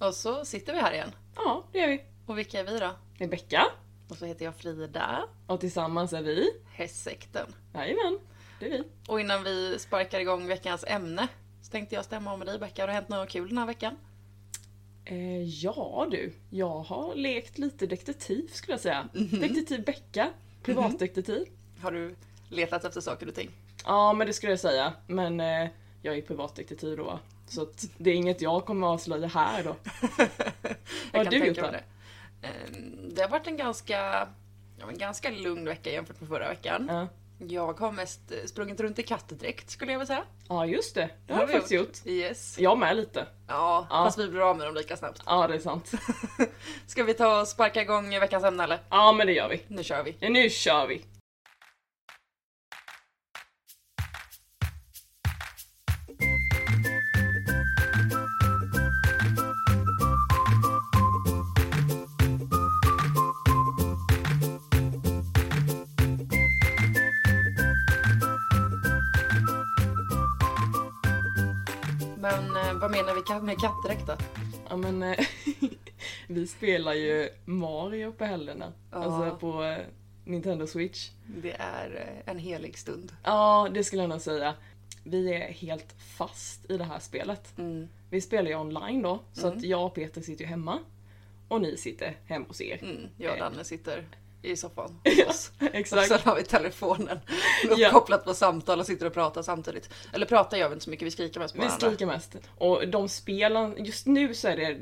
Och så sitter vi här igen. Ja, det gör vi. Och vilka är vi då? Det är Becka. Och så heter jag Frida, Och tillsammans är vi. Hästsekten. Jajamän, det är vi. Och innan vi sparkar igång veckans ämne så tänkte jag stämma om med dig Becka. Har det hänt något kul den här veckan? Eh, ja du, jag har lekt lite detektiv skulle jag säga. Detektiv Becka, privatdetektiv. Har du letat efter saker och ting? Ja, men det skulle jag säga. Men eh, jag är privatdetektiv då? Så det är inget jag kommer att avslöja här då. Vad har du gjort då? det. Ehm, Det har varit en ganska, ja, en ganska lugn vecka jämfört med förra veckan. Ja. Jag har mest eh, sprungit runt i kattdräkt skulle jag vilja säga. ja, just det. Det har jag faktiskt gjort. Yes. Jag med lite. Ja, Ja. fast vi blir av med dem lika snabbt. Ja, det är sant. Ska vi ta och sparka igång veckans ämne eller? Ja, men det gör vi. Nu kör vi. Ja, nu kör vi! Vad menar vi med kattdräkt då? Ja men eh, vi spelar ju Mario på helgerna. Ja. Alltså på eh, Nintendo Switch. Det är eh, en helig stund. Ja, det skulle jag nog säga. Vi är helt fast i det här spelet. Mm. Vi spelar ju online då, så att jag och Peter sitter ju hemma. Och ni sitter hemma hos er. Mm. Jag och. Danne sitter i soffan hos oss. Och Exakt. sen har vi telefonen uppkopplat på samtal och sitter och pratar samtidigt. Eller pratar gör vi inte så mycket, vi skriker mest på Vi varandra. skriker mest. Och de spelen, just nu så är det,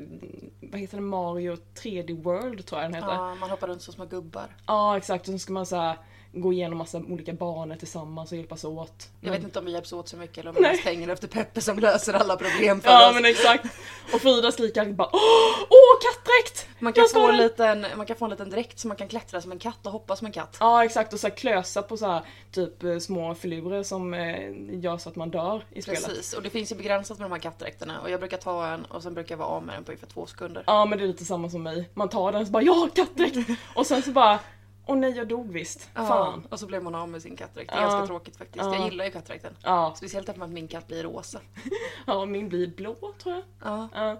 vad heter det, Mario 3D World tror jag den heter. Ja, man hoppar runt som små gubbar. Ja exakt, och så ska man så här, gå igenom massa olika banor tillsammans och hjälpas åt. Jag vet inte om vi hjälps åt så mycket eller om vi mest hänger efter Peppe som löser alla problem för Ja oss. men exakt. Och Frida skriker bara Åh, åh kattdräkt! Man kan, få en den!" liten, man kan få en liten dräkt så man kan klättra som en katt och hoppa som en katt. Ja exakt och så här klösa på så här, typ eh, små filurer som eh, gör så att man dör i spelet. Precis, och det finns ju begränsat med de här kattdräkterna och jag brukar ta en och sen brukar jag vara av med den på ungefär två sekunder. Ja men det är lite samma som mig. Man tar den och så bara ja kattdräkt! och sen så bara Åh nej jag dog visst. Fan. Och så blev man av med sin kattdräkt. Det är Ja. ganska tråkigt faktiskt. Ja. Jag gillar ju kattdräkten. Ja, Speciellt eftersom att min katt blir rosa. ja min blir blå tror jag. Ja, Ja.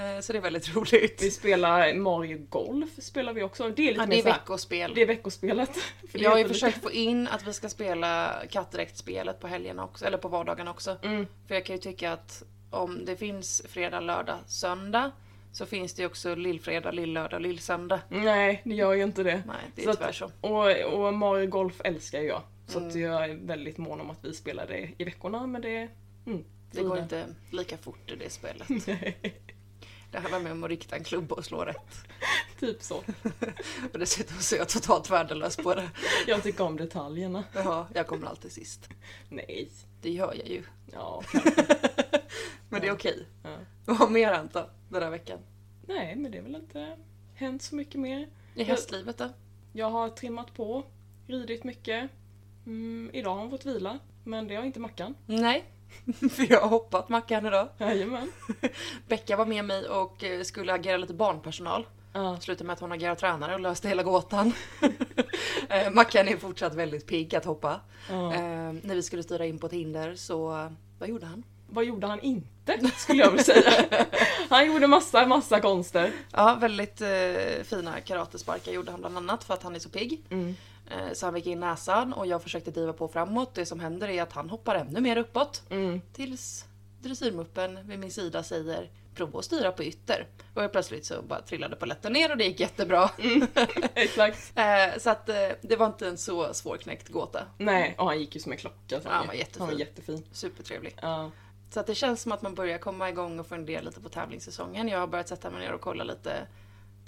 eh, så det är väldigt roligt. Vi spelar Mario Golf spelar vi också. Det är lite Ja, det är veckospel. Det är veckospelet. För Jag har ju försökt få in att vi ska spela kattdräktspelet på helgerna också, eller på vardagarna också. Mm. För jag kan ju tycka att om det finns fredag, lördag, söndag så finns det ju också lillfredag, lillördag, lillsöndag. Nej, det gör ju inte det. Nej, det Så är att- tyvärr så. Och, och Mario Golf älskar jag. Så att Mm. jag är väldigt mån om att vi spelar det i veckorna, men det... Mm, Det går inte lika fort i det spelet. Nej, Det handlar mer om att rikta en klubba och slå rätt. typ så. Och dessutom så är jag totalt värdelös på det. Jag tycker om detaljerna. Ja, jag kommer alltid sist. Nej. Det gör jag ju. Ja, Men det är okej. ja. Vad har mer hänt då, den här veckan? Nej, men det är väl inte hänt så mycket mer. I hästlivet då? Jag har trimmat på, ridit mycket. Mm, idag har hon fått vila, men det har inte Mackan. Nej, för jag har hoppat Mackan idag. Jajamän. Becka var med mig och eh, skulle agera lite barnpersonal. Ja. Slutade med att hon agerade tränare och löste hela gåtan. Eh, Mackan är fortsatt väldigt pigg att hoppa. Ja. Eh, när vi skulle styra in på ett hinder så, eh, vad gjorde han? Vad gjorde han inte, skulle jag vilja säga. Han gjorde massa, massa konster. Ja, väldigt eh, fina karatesparkar gjorde han bland annat för att han är så pigg. Mm. Eh, så han fick in näsan och jag försökte driva på framåt. Det som händer är att han hoppar ännu mer uppåt. Mm. Tills dressyrmuppen vid min sida säger prova att styra på ytter. Och jag plötsligt så bara trillade paletten ner och det gick jättebra. Exakt. Eh, så att eh, det var inte en så svårknäckt gåta. Nej, och han gick ju som en klocka. så Ja, han var jättefin. Han var jättefin. Supertrevlig. Ja. Så att det känns som att man börjar komma igång och fundera lite på tävlingssäsongen. Jag har börjat sätta mig ner och kolla lite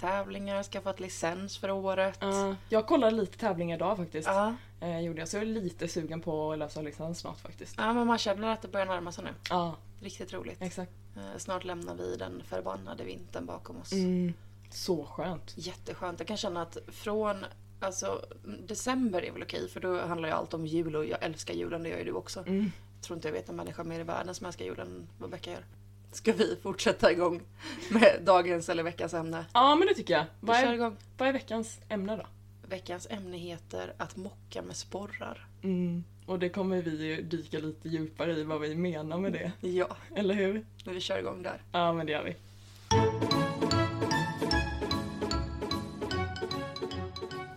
tävlingar, skaffat licens för året. Ja, jag kollade lite tävlingar idag faktiskt. Ja. Eh, gjorde jag, så jag är lite sugen på att lösa licens snart faktiskt. ja, men man känner att det börjar närma sig nu. Ja, Riktigt roligt. exakt. Eh, Snart lämnar vi den förbannade vintern bakom oss. Mm. Så skönt. Jätteskönt. Jag kan känna att från Alltså december är väl okej för då handlar ju allt om jul och jag älskar julen, det gör ju du också. Mm tror inte jag vet en människa mer i världen som älskar julen än vad Becka gör. Ska vi fortsätta igång med dagens eller veckans ämne? Ja men det tycker jag. Vad är, vad är veckans ämne då? Veckans ämne heter att mocka med sporrar. Mm. Och det kommer vi dyka lite djupare i vad vi menar med det. Ja. Eller hur? Men vi kör igång där. Ja men det gör vi.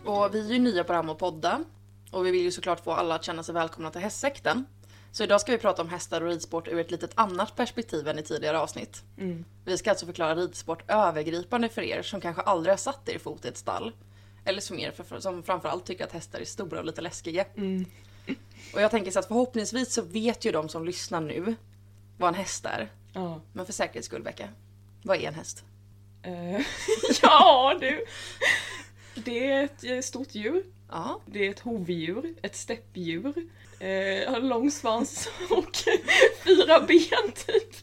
Och vi är ju nya på det här med att podda. Och vi vill ju såklart få alla att känna sig välkomna till hästsekten. Så idag ska vi prata om hästar och ridsport ur ett litet annat perspektiv än i tidigare avsnitt. Mm. Vi ska alltså förklara ridsport övergripande för er som kanske aldrig har satt er fot i ett stall. Eller som er för, som framförallt tycker att hästar är stora och lite läskiga. Mm. Och jag tänker så att förhoppningsvis så vet ju de som lyssnar nu vad en häst är. Ja. Men för säkerhets skull Becka, vad är en häst? Eh, ja du. Det är ett stort djur. Ja, Det är ett hovdjur, ett steppdjur. Eh, har lång svans och fyra ben typ.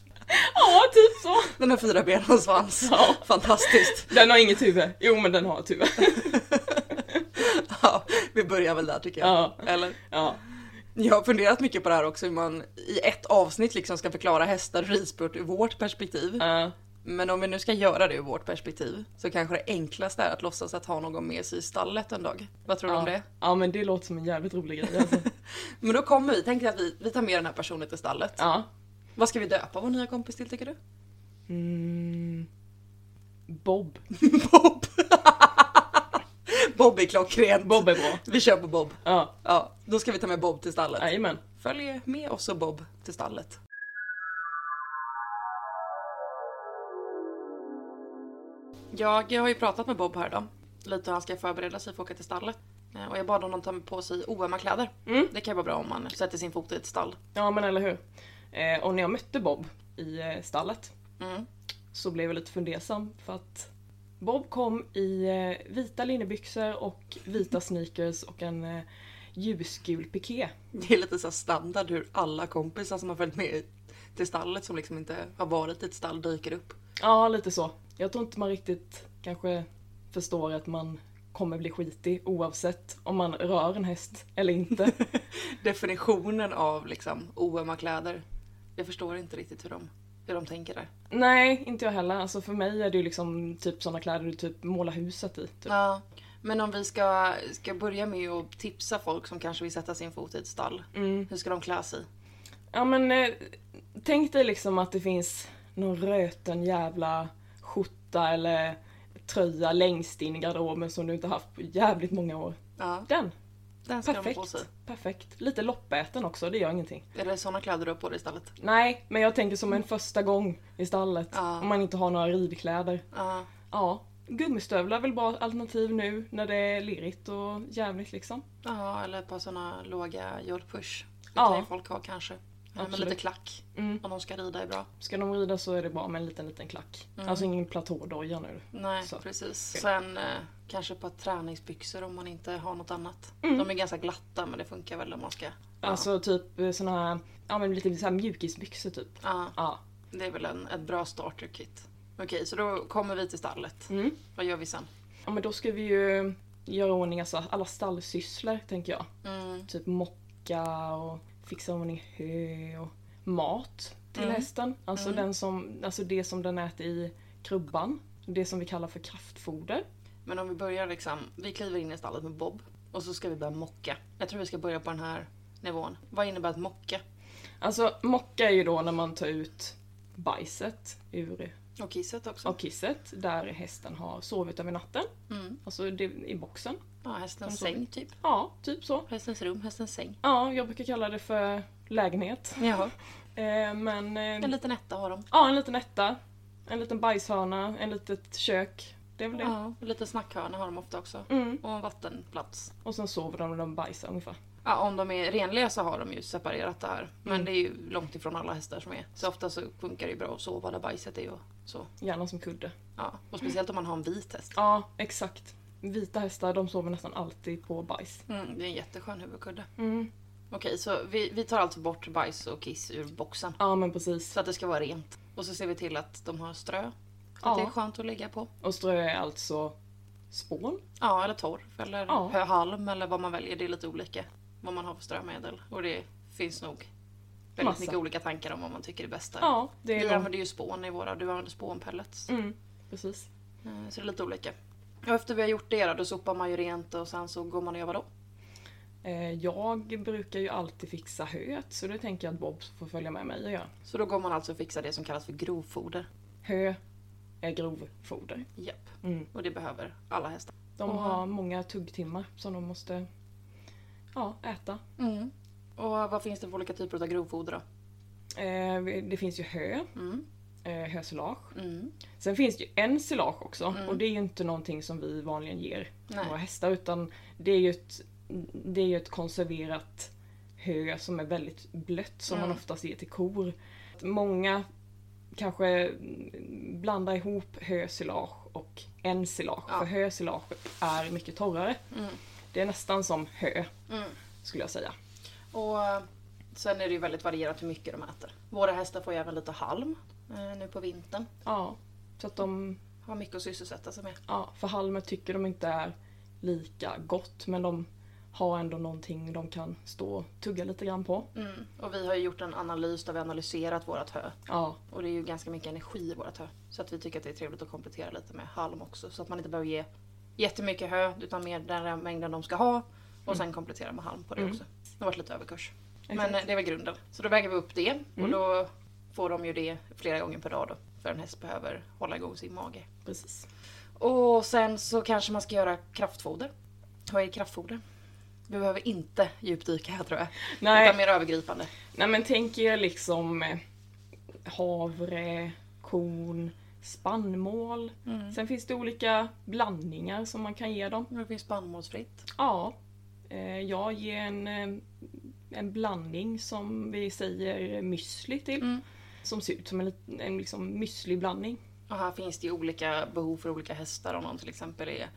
Ja, typ så. den har fyra ben och svans. Ja. Fantastiskt. Den har inget huvud. Jo, men den har ett huvud. Ja, vi börjar väl där tycker jag. Ja. Eller? Ja. Jag har funderat mycket på det här också, hur man i ett avsnitt liksom ska förklara hästar och ridsport ur vårt perspektiv. Eh, Men om vi nu ska göra det ur vårt perspektiv så kanske det enklaste är att låtsas att ha någon med sig i stallet en dag. Vad tror du om det? ja, men det låter som en jävligt rolig grej alltså. Men då kommer vi, tänk dig att vi, vi tar med den här personen till stallet. Ja. Vad ska vi döpa vår nya kompis till tycker du? Mm. Bob. Bob! Bob är klockren. Bob är bra. Vi kör på Bob. Ja, Ja, då ska vi ta med Bob till stallet. jajamän. Följ med oss och Bob till stallet. Jag har ju pratat med Bob här idag. Lite hur han ska förbereda sig för att åka till stallet. Eh, Och jag bad honom ta på sig oömma kläder. Mm. Det kan ju vara bra om man sätter sin fot i ett stall. Ja, men eller hur. Eh, och när jag mötte Bob i eh, stallet Mm. så blev jag lite fundersam för att Bob kom i vita linnebyxor och vita sneakers och en ljusgul piké. Det är lite så standard hur alla kompisar som har följt med till stallet som liksom inte har varit i ett stall dyker upp. Ja, lite så. Jag tror inte man riktigt kanske förstår att man kommer bli skitig oavsett om man rör en häst eller inte. Definitionen av liksom oömma kläder. Jag förstår inte riktigt hur de, hur de tänker där. Nej, inte jag heller. Alltså för mig är det ju liksom typ sådana kläder du typ målar huset i. Typ. Ja. Men om vi ska, ska börja med att tipsa folk som kanske vill sätta sin fot i ett stall. Mm. Hur ska de klä sig? Ja men eh, tänk dig liksom att det finns någon röten jävla skjorta eller tröja längst in i garderoben som du inte haft på jävligt många år. Ja, Den, den ska ha på perfekt. sig. Perfekt. Lite loppäten också, det gör ingenting. Är det såna kläder du har på dig i stallet? Nej, men jag tänker som en första gång i stallet. Ja. Om man inte har några ridkläder. Ja. Ja, gummistövlar är väl bra alternativ nu när det är lerigt och jävligt liksom. Ja, eller ett par såna låga jodpush. Det Ja. kan ju folk ha kanske. Ja, Absolut. lite klack. Mm. Om de ska rida är bra. Ska de rida så är det bra med en liten, liten klack. Mm. Alltså ingen platådoja nu. Nej, Så. precis. Sen eh, kanske ett par träningsbyxor om man inte har något annat. Mm. De är ganska glatta men det funkar väl om man ska... Ja. Alltså typ eh, såna här, ja men lite så här mjukisbyxor typ. ja, Ja. det är väl en, ett bra starter-kit. Okej, så då kommer vi till stallet. Mm. Vad gör vi sen? Ja men då ska vi ju göra ordning alltså alla stallsysslor tänker jag. Mm. Typ mocka och fixa ordning hö och mat till Mm. hästen. Alltså, Mm. den som, alltså det som den äter i krubban. Det som vi kallar för kraftfoder. Men om vi börjar liksom, vi kliver in i stallet med Bob och så ska vi börja mocka. Jag tror vi ska börja på den här nivån. Vad innebär att mocka? Alltså mocka är ju då när man tar ut bajset ur Och kisset också. och kisset där hästen har sovit över natten. Mm. Alltså det, i boxen. Ja, hästens säng typ. Ja, typ så. Hästens rum, hästens säng. Ja, jag brukar kalla det för lägenhet. Jaha. Eh, men... En Eh, liten etta har de. ja, en liten etta. En liten bajshörna, en litet kök. Det är väl det. Ja, och lite snackhörna har de ofta också. Mm. Och en vattenplats. Och sen sover de när de bajsar ungefär. Ja, om de är renliga så har de ju separerat det här. Men Mm. det är ju långt ifrån alla hästar som är. Så ofta så funkar det ju bra att sova där bajset är och så. Gärna som kudde. Ja, och speciellt om man har en vit häst. Ja, exakt. Vita hästar, de sover nästan alltid på bajs. Mm, det är en jätteskön huvudkudde. Mm. Okej, så vi, vi tar alltså bort bajs och kiss ur boxen. Ja, men precis. Så att det ska vara rent. Och så ser vi till att de har strö. Så Ja. att det är skönt att ligga på. Och strö är alltså spån. Ja, eller torv. Eller Ja. hö- halm eller vad man väljer. Det är lite olika vad man har för strömedel. Och det finns nog väldigt Massa. mycket olika tankar om vad man tycker är bäst. Ja, det Vi är de. använder ju spån i våra. Du använder spånpellets. Mm, precis. Eh, Så det är lite olika. Och efter vi har gjort det då, då sopar man ju rent och sen så går man och gör vad då? Eh, jag brukar ju alltid fixa höet, så det tänker jag att Bob får följa med mig och göra. Så då går man alltså och fixar det som kallas för grovfoder. Hö är grovfoder. Japp. Mm. Och det behöver alla hästar. De har många tuggtimmar som de måste ja, äta. Mm. Och vad finns det för olika typer av grovfoder då? Eh, det finns ju hö, Mm. eh, hösilage. Mm. Sen finns det ju en silage också Mm. och det är ju inte någonting som vi vanligen ger Nej. våra hästar utan det är ju ett, det är ett konserverat hö som är väldigt blött som Mm. man oftast ger till kor. Många kanske blandar ihop hösilage och ensilage Ja. för hösilage är mycket torrare. Mm. Det är nästan som hö Mm. skulle jag säga. Och eh, sen är det ju väldigt varierat hur mycket de äter. Våra hästar får ju även lite halm eh, nu på vintern. Ja, så att de, Har mycket att sysselsätta sig med. ja, för halmer tycker de inte är lika gott men de har ändå någonting de kan stå och tugga lite grann på. Mm. Och vi har ju gjort en analys där vi analyserat vårat hö. Ja, Och det är ju ganska mycket energi i vårat hö. Så att vi tycker att det är trevligt att komplettera lite med halm också. Så att man inte behöver ge jättemycket hö utan mer den mängden de ska ha. Och sen komplettera med halm på det Mm. också. Det har varit lite överkurs. Men exakt. eh, det är väl grunden. Så då väger vi upp det. Och Mm. då får de ju det flera gånger per dag då. För en häst behöver hålla igång sin mage. precis. Och sen så kanske man ska göra kraftfoder. Vad är kraftfoder? Vi behöver inte djupdyka här tror jag. Nej, Utan mer övergripande. nej men tänk er liksom eh, havre, korn, spannmål. Mm. Sen finns det olika blandningar som man kan ge dem. Det finns spannmålsfritt. Ja, eh, jag ger en, eh, en blandning som vi säger müsli till. Mm. Som ser ut som en, en liksom müsli-blandning. Och här finns det ju olika behov för olika hästar. Om de till exempel är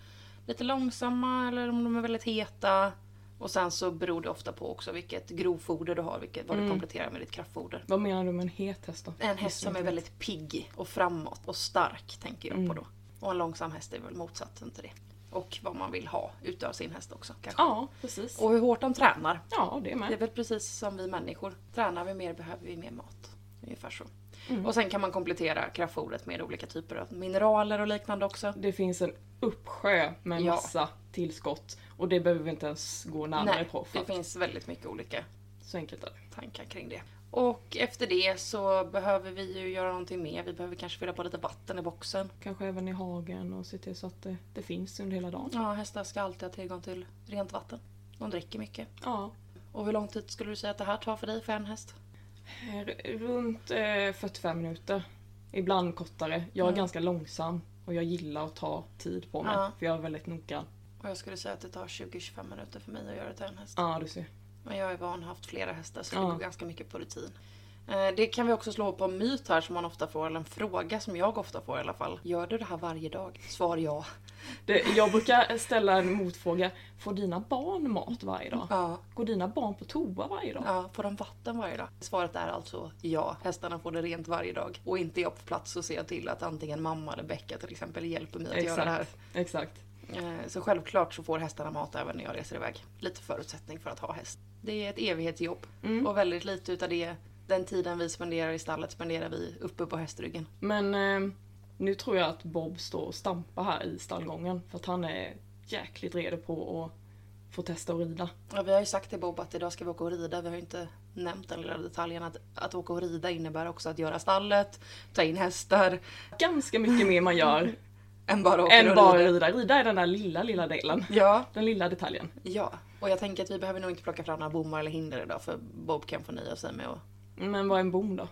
lite långsamma eller om de är väldigt heta. Och sen så beror det ofta på också vilket grovfoder du har, vilket, vad du Mm. kompletterar med ditt kraftfoder. Vad menar du med en het häst då? En häst som är väldigt pigg och framåt och stark tänker jag på Mm. då. Och en långsam häst är väl motsatsen till det. Och vad man vill ha utav sin häst också kanske. Ja, precis. Och hur hårt de tränar. Ja, det Det är med. väl precis som vi människor. Tränar vi mer behöver vi mer mat. Ungefär så. Mm. Och sen kan man komplettera kraftfodret med olika typer av mineraler och liknande också. Det finns en uppsjö med Ja. massa tillskott. Och det behöver vi inte ens gå närmare Nej, på. För det finns väldigt mycket olika Så enkelt är det. tankar kring det. Och efter det så behöver vi ju göra någonting mer. Vi behöver kanske fylla på lite vatten i boxen. Kanske även i hagen och se till så att det, det finns under hela dagen. Ja, hästar ska alltid ha tillgång till rent vatten. De dricker mycket. Ja, Och hur lång tid skulle du säga att det här tar för dig för en häst? Runt eh, 45 minuter. Ibland kortare. Jag är Mm. ganska långsam och jag gillar att ta tid på mig. Ja. För jag är väldigt noggrann. Och jag skulle säga att det tar 20-25 minuter för mig att göra det till en häst. Ja, du ser. Men jag är van haft flera hästar så Ja. det går ganska mycket på rutin. Eh, Det kan vi också slå på en myt här som man ofta får, eller en fråga som jag ofta får i alla fall. Gör du det här varje dag? Svar ja. Det, jag brukar ställa en motfråga. Får dina barn mat varje dag? Ja. Går dina barn på toa varje dag? ja. Får de vatten varje dag? Svaret är alltså ja. Hästarna får det rent varje dag. Och inte jag på plats och ser till att antingen mamma eller Becka till exempel hjälper mig att göra det här. Exakt. Eh, Så självklart så får hästarna mat även när jag reser iväg. Lite förutsättning för att ha häst. Det är ett evighetsjobb. Mm. Och väldigt lite utav det, den tiden vi spenderar i stallet spenderar vi uppe på hästryggen. Men eh, nu tror jag att Bob står och stampar här i stallgången. För att han är jäkligt redo på att få testa att rida. Ja, vi har ju sagt till Bob att idag ska vi åka och rida. Vi har ju inte nämnt den lilla detaljen att, att åka och rida innebär också att göra stallet, ta in hästar, Ganska mycket mer man gör än bara åka än och bara rida. rida. Rida är den där lilla, lilla delen. Ja, Den lilla detaljen. ja. Och jag tänker att vi behöver nog inte plocka fram några bommar eller hinder idag för Bob kan få nöja sig med att... Men vad är en bom då?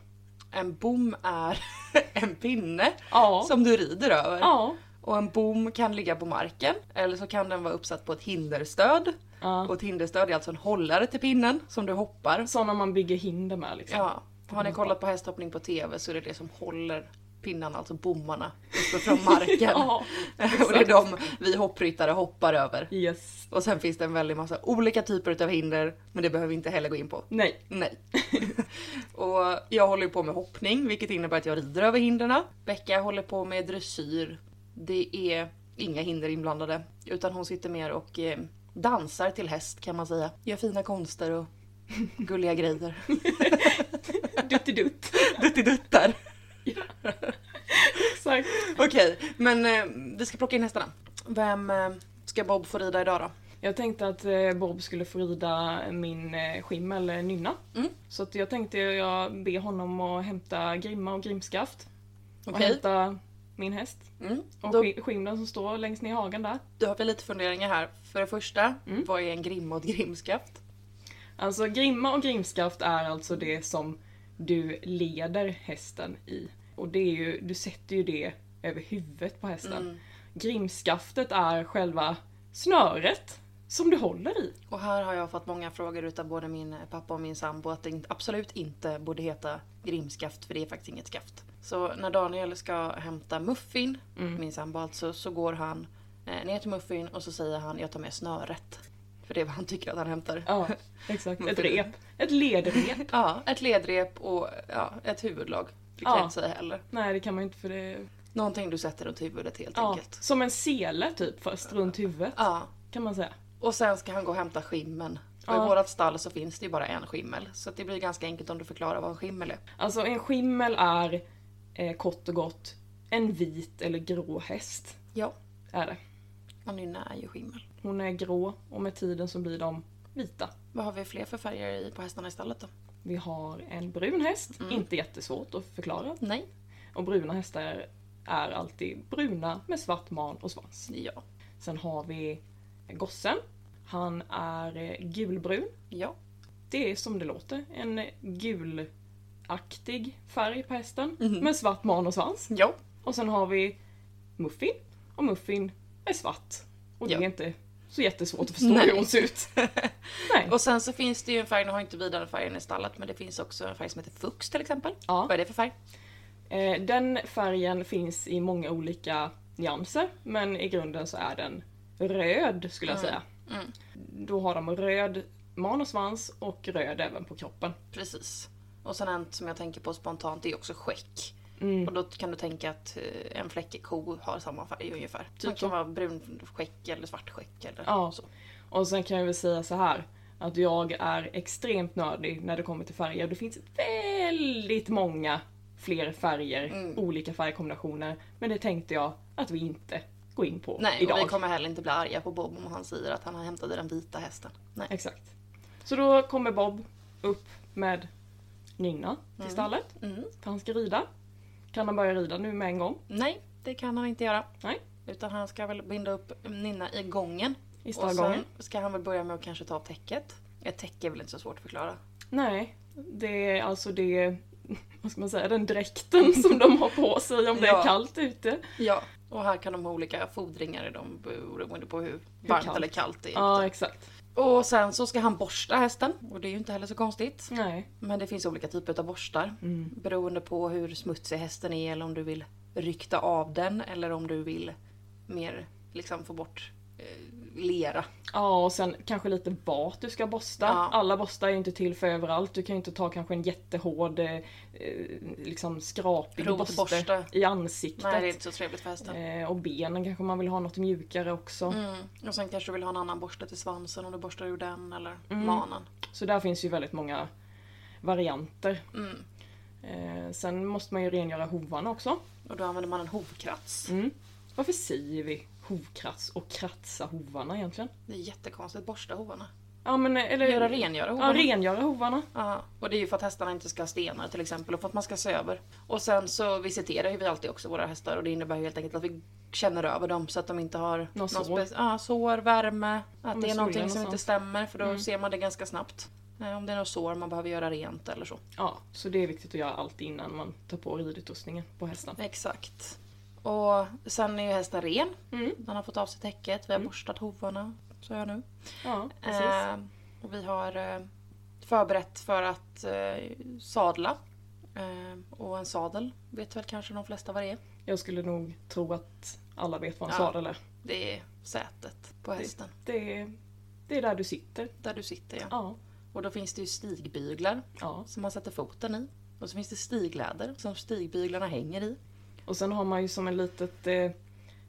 En bom är en pinne Ja. som du rider över. Ja. Och en bom kan ligga på marken eller så kan den vara uppsatt på ett hinderstöd. ja. Och ett hinderstöd är alltså en hållare till pinnen som du hoppar. Sådana man bygger hinder med liksom. Ja, har ni kollat på hästhoppning på TV så är det det som håller pinnarna, alltså bommarna, uppe från marken. Ja, och det är de vi hoppryttare hoppar över. yes. Och sen finns det en väldig massa olika typer av hinder, men det behöver vi inte heller gå in på. Nej. Nej. och jag håller ju på med hoppning, vilket innebär att jag rider över hindren. Becka håller på med dressyr. Det är inga hinder inblandade, utan hon sitter mer och eh, dansar till häst kan man säga. Gör fina konster och gulliga grejer. Duttidutt. Duttiduttar. Exakt. Okej, men eh, vi ska plocka in hästarna. Vem eh, ska Bob få rida idag då? Jag tänkte att eh, Bob skulle få rida min eh, skimmel eh, Nynna. Mm. Så att jag tänkte jag be honom att hämta grimma och grimskaft. Och Okej. hämta min häst. Mm. Och Då, sk- skimden som står längst ner i hagen där. då har vi lite funderingar här. För det första, Mm. vad är en grimma och ett grimskaft? Alltså grimma och grimskaft är alltså det som du leder hästen i. Och det är ju, du sätter ju det över huvudet på hästen. Mm. Grimskaftet är själva snöret som du håller i. Och här har jag fått många frågor utav både min pappa och min sambo att det absolut inte borde heta grimskaft för det är faktiskt inget skaft. Så när Daniel ska hämta Muffin, Mm. min sambo alltså, så går han eh, ner till Muffin och så säger han jag tar med snöret. För det är vad han tycker att han hämtar. Ja, exakt. Ett rep. Ett ledrep. Ja, ett ledrep och ja, ett huvudlag. Det kan Ja. jag inte säga heller. Nej, det kan man inte för det... Någonting du sätter runt huvudet helt Ja, enkelt. som en sele typ, fast runt huvudet. Ja. Kan man säga. Och sen ska han gå och hämta skimmen. Och Ja. i vårat stall så finns det ju bara en skimmel. Så det blir ganska enkelt om du förklarar vad en skimmel är. Alltså en skimmel är eh, kort och gott en vit eller grå häst. Ja. Är det. Och Nynna är ju skimmel. Hon är grå och med tiden så blir de vita. Vad har vi fler för färger i, på hästarna i stallet då? Vi har en brun häst, Mm. inte jättesvårt att förklara. Nej. Och bruna hästar är alltid bruna med svart man och svans. Ja. Sen har vi gossen. Han är eh, gulbrun. Ja. Det är som det låter, en gulaktig färg på hästen Mhm. med svart man och svans. Ja. Och sen har vi Muffin. Och Muffin är svart. Och det Ja. är inte så jättesvårt att förstå Nej. hur hon ser ut. Nej. Och sen så finns det ju en färg, nu har inte vidare färgen i stallet, men det finns också en färg som heter Fux till exempel. Ja. Vad är det för färg? Eh, Den färgen finns i många olika nyanser, men i grunden så är den röd skulle jag Mm. säga. Mm. Då har de röd man och svans och röd även på kroppen. Precis. Och sen en som jag tänker på spontant är också skäck. Mm. Och då kan du tänka att eh, en fläckig ko har samma färg ungefär. Typ det kan vara brun skäck eller svart skäck eller Ja. så. Och sen kan jag väl säga så här att jag är extremt nördig när det kommer till färger. Det finns väldigt många fler färger, Mm. olika färgkombinationer. Men det tänkte jag att vi inte går in på Nej, idag. och vi kommer heller inte bli arga på Bob om han säger att han har hämtat den vita hästen. Nej. Exakt. Så då kommer Bob upp med Nynna till Mm. stallet. Mm. För han ska rida. Kan han börja rida nu med en gång? Nej, det kan han inte göra. Nej. Utan han ska väl binda upp Nynna i gången. I Och stallgången? sen ska han väl börja med att kanske ta av täcket. Ett täcke är väl inte så svårt att förklara. Nej. Det är alltså det, vad ska man säga, den dräkten som de har på sig om det Ja. är kallt ute. Ja. Och här kan de ha olika fodringar i dem beroende på hur varmt kallt. eller kallt det är Ja, exakt. Och sen så ska han borsta hästen. Och det är ju inte heller så konstigt. Nej. Men det finns olika typer av borstar. Mm. Beroende på hur smutsig hästen är eller om du vill rykta av den eller om du vill mer liksom få bort eh, lera. Ja, och sen kanske lite vart du ska borsta. Ja. Alla borstar är ju inte till för överallt. Du kan ju inte ta kanske en jättehård, eh, liksom skrapig Rotborste. borste i ansiktet. Nej, det är inte så trevligt för hästen. Eh, och benen kanske man vill ha något mjukare också. Mm. Och sen kanske du vill ha en annan borste till svansen om du borstar ur den eller Mm. manen. Så där finns ju väldigt många varianter. Mm. Eh, sen måste man ju rengöra hovarna också. Och då använder man en hovkrats. Mm. Varför säger vi hovkrats och kratsa hovarna egentligen? Det är jättekonstigt, borsta hovarna. Ja men eller... Göra rengöra Ja, hovarna. rengöra hovarna. Ja, och det är ju för att hästarna inte ska ha stenar till exempel och för att man ska se över. Och sen så visiterar ju vi alltid också våra hästar och det innebär ju helt enkelt att vi känner över dem så att de inte har Någon sår. spe- ja, sår, värme, att det är någonting som inte stämmer för då Mm. ser man det ganska snabbt. Eh, Om det är något sår man behöver göra rent eller så. Ja, så det är viktigt att göra allt innan man tar på ridutrustningen på hästen. Exakt. Och sen är ju hästen ren. Mm. Den har fått av sig täcket, vi har Mm. borstat hovarna. Så jag nu. Ja. Eh, och vi har eh, förberett för att eh, sadla. Eh, och en sadel vet väl kanske de flesta vad det är. Jag skulle nog tro att alla vet vad en Ja. sadel är. Det är sätet på hästen. Det är, det är där du sitter. Där du sitter ja. Ja. Och då finns det ju stigbyglar ja. som man sätter foten i. Och så finns det stigläder som stigbyglarna hänger i. Och sen har man ju som en litet, eh,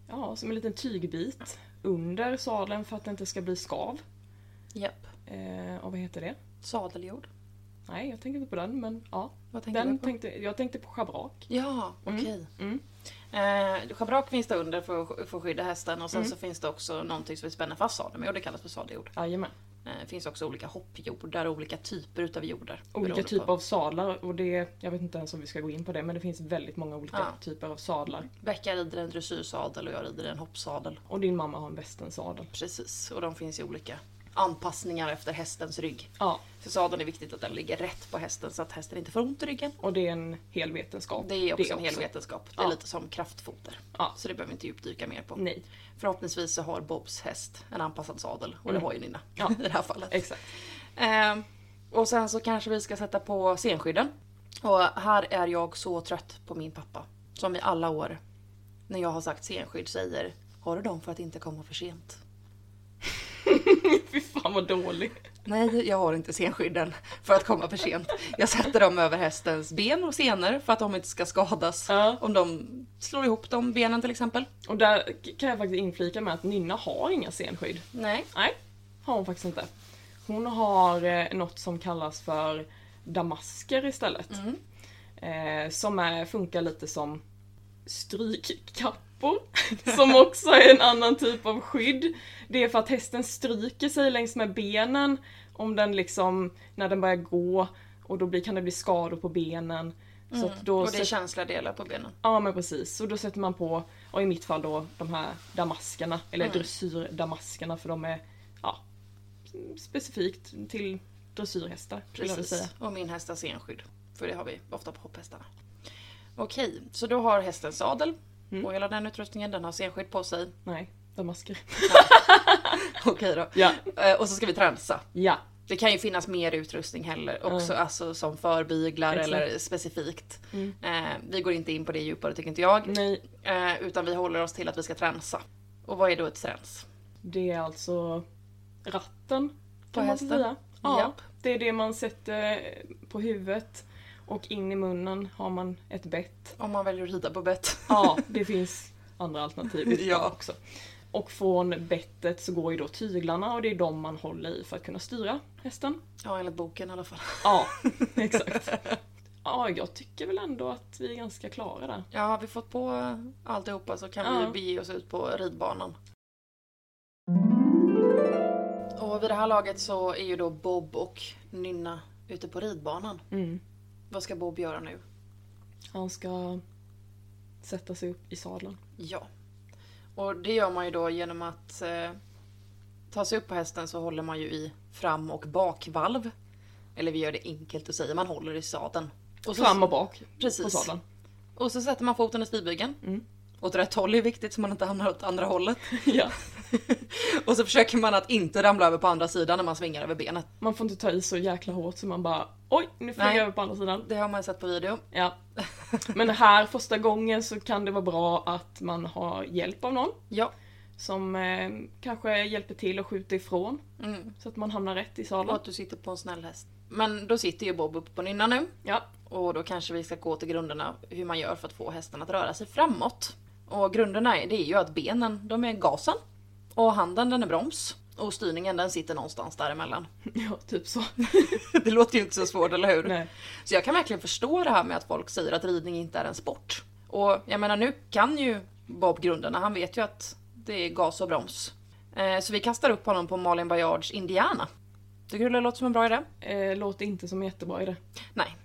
ja, som en liten tygbit under sadeln för att det inte ska bli skav. Japp. Eh, och vad heter det? Sadeljord. Nej, jag tänkte inte på den, men ja. Vad tänker Den du på? tänkte, jag tänkte på schabrak. Ja, Mm. okej. Mm. Eh, schabrak finns det under för, att- för att skydda hästen och sen Mm. så finns det också någonting som vi spänner fast sadeln med och det kallas för sadeljord. Jajamän. Eh, det finns också olika hoppjordar och olika typer utav jordar. Olika typer på. av sadlar och det, jag vet inte ens om vi ska gå in på det men det finns väldigt många olika Ja. typer av sadlar. Becka rider en dressyrsadel och jag rider en hoppsadel. Och din mamma har en västernsadel. Precis, och de finns i olika anpassningar efter hästens rygg. Ja, För sadeln är viktigt att den ligger rätt på hästen så att hästen inte får ont i ryggen. och det är en hel vetenskap. Det är också en hel vetenskap. Det är Ja. lite som kraftfoder. Ja. Så det behöver vi inte djupdyka mer på. Nej, Förhoppningsvis så har Bobs häst en anpassad sadel och Mm. det har ju Nina Ja. i det här fallet. exakt. Ehm, och sen så kanske vi ska sätta på senskydden. Och här är jag så trött på min pappa. Som i alla år när jag har sagt senskydd säger Har du dem för att inte komma för sent? Fy fan vad dålig. Nej, jag har inte senskydden för att komma för sent. Jag sätter dem över hästens ben och senor för att de inte ska skadas. Ja. Om de slår ihop de benen till exempel. Och där kan jag faktiskt inflika med att Nynna har inga senskydd. Nej. Nej, har hon faktiskt inte. Hon har eh, något som kallas för damasker istället. Mm. Eh, som är, funkar lite som strykkappor. som också är en annan typ av skydd. Det är för att hästen stryker sig längs med benen om den liksom, när den börjar gå och då blir, kan det bli skador på benen. Så att då Mm. Och det är känsliga delar på benen. Ja men precis, och då sätter man på, och i mitt fall då de här damaskerna, eller Mm. dressyrdamaskerna för de är ja, specifikt till dressyrhästar Precis. Och min häst har senskydd. För det har vi ofta på hopphästarna. Okej, så då har hästen sadel. Mm. Och hela den utrustningen, den har senskydd på sig. Nej, damasker. Okej då. Ja. Eh, Och så ska vi tränsa. Ja, Det kan ju finnas mer utrustning heller också, alltså som förbyglar Exakt. eller specifikt. Mm. Eh, vi går inte in på det djupare tycker inte jag. nej, Eh, utan vi håller oss till att vi ska tränsa. Och vad är då ett träns? det är alltså ratten På hästen? Ja, Japp. det är det man sätter på huvudet och in i munnen har man ett bett. Om man väljer att rida på bett. Ja, det finns andra alternativ Ja. också. Och från bettet så går ju då tyglarna och det är de man håller i för att kunna styra hästen. Ja, enligt boken i alla fall. Ja, exakt. Ja, jag tycker väl ändå att vi är ganska klara där. Ja, har vi fått på alltihopa så kan Ja. vi bege oss ut på ridbanan. Och vid det här laget så är ju då Bob och Nynna ute på ridbanan. Mm. Vad ska Bob göra nu? Han ska sätta sig upp i sadeln. Ja. Och det gör man ju då genom att eh, ta sig upp på hästen så håller man ju i fram och bakvalv. Eller vi gör det enkelt att säga, man håller i sadeln. Och så, Fram och bak på Precis. sadeln. Och så sätter man foten i stigbygeln. Mm. Åt rätt håll är viktigt så man inte hamnar åt andra hållet. Ja. och så försöker man att inte ramla över på andra sidan när man svingar över benet. Man får inte ta i så jäkla hårt så man bara oj, nu flyger Nej. jag över på andra sidan. Det har man sett på video. Ja. Men här första gången så kan det vara bra att man har hjälp av någon. Ja. Som eh, kanske hjälper till att skjuta ifrån. Mm. Så att man hamnar rätt i Och sadeln. att du sitter på en snäll häst. Men då sitter ju Bob uppe på nynna nu. Ja. Och då kanske vi ska gå till grunderna hur man gör för att få hästen att röra sig framåt. Och grunderna är, det är ju att benen, de är gasen. Och handen den är broms. Och styrningen den sitter någonstans däremellan. ja, typ så. Det låter ju inte så svårt, eller hur? Nej. Så jag kan verkligen förstå det här med att folk säger att ridning inte är en sport. Och jag menar nu kan ju Bob grunderna, han vet ju att det är gas och broms. Eh, Så vi kastar upp honom på Malin Baryards Indiana. Tycker du det låter som en bra idé? Eh, låter inte som en jättebra idé. Nej.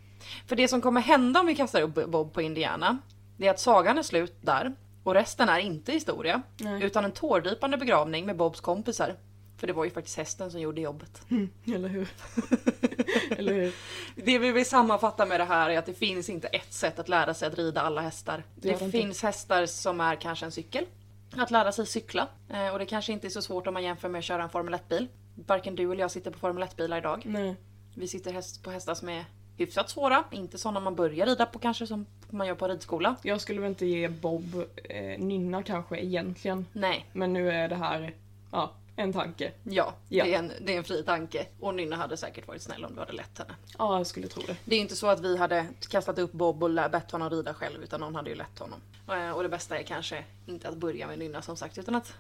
För det som kommer hända om vi kastar upp Bob på Indiana, det är att sagan är slut där. Och resten är inte historia. Nej. Utan en tårdrypande begravning med Bobs kompisar. För det var ju faktiskt hästen som gjorde jobbet. Eller hur? Eller hur? Det vi vill sammanfatta med det här är att det finns inte ett sätt att lära sig att rida alla hästar. Det Det, det inte. finns hästar som är kanske en cykel. Att lära sig cykla. Eh, Och det kanske inte är så svårt om man jämför med att köra en Formel 1-bil. Varken du eller jag sitter på Formel 1-bilar idag. Nej. Vi sitter på hästar som är hyfsat svåra. Inte sådana man börjar rida på kanske som man gör på ridskola. Jag skulle väl inte ge Bob eh, nynna kanske egentligen. Nej, Men nu är det här, ja, en tanke. ja, Ja. Det, är en, det är en fri tanke. Och Nynna hade säkert varit snäll om du hade lett henne. Ja, jag skulle tro det. Det är ju inte så att vi hade kastat upp Bob och bett honom rida själv utan någon hade ju lett honom. Eh, Och det bästa är kanske inte att börja med Nynna som sagt utan att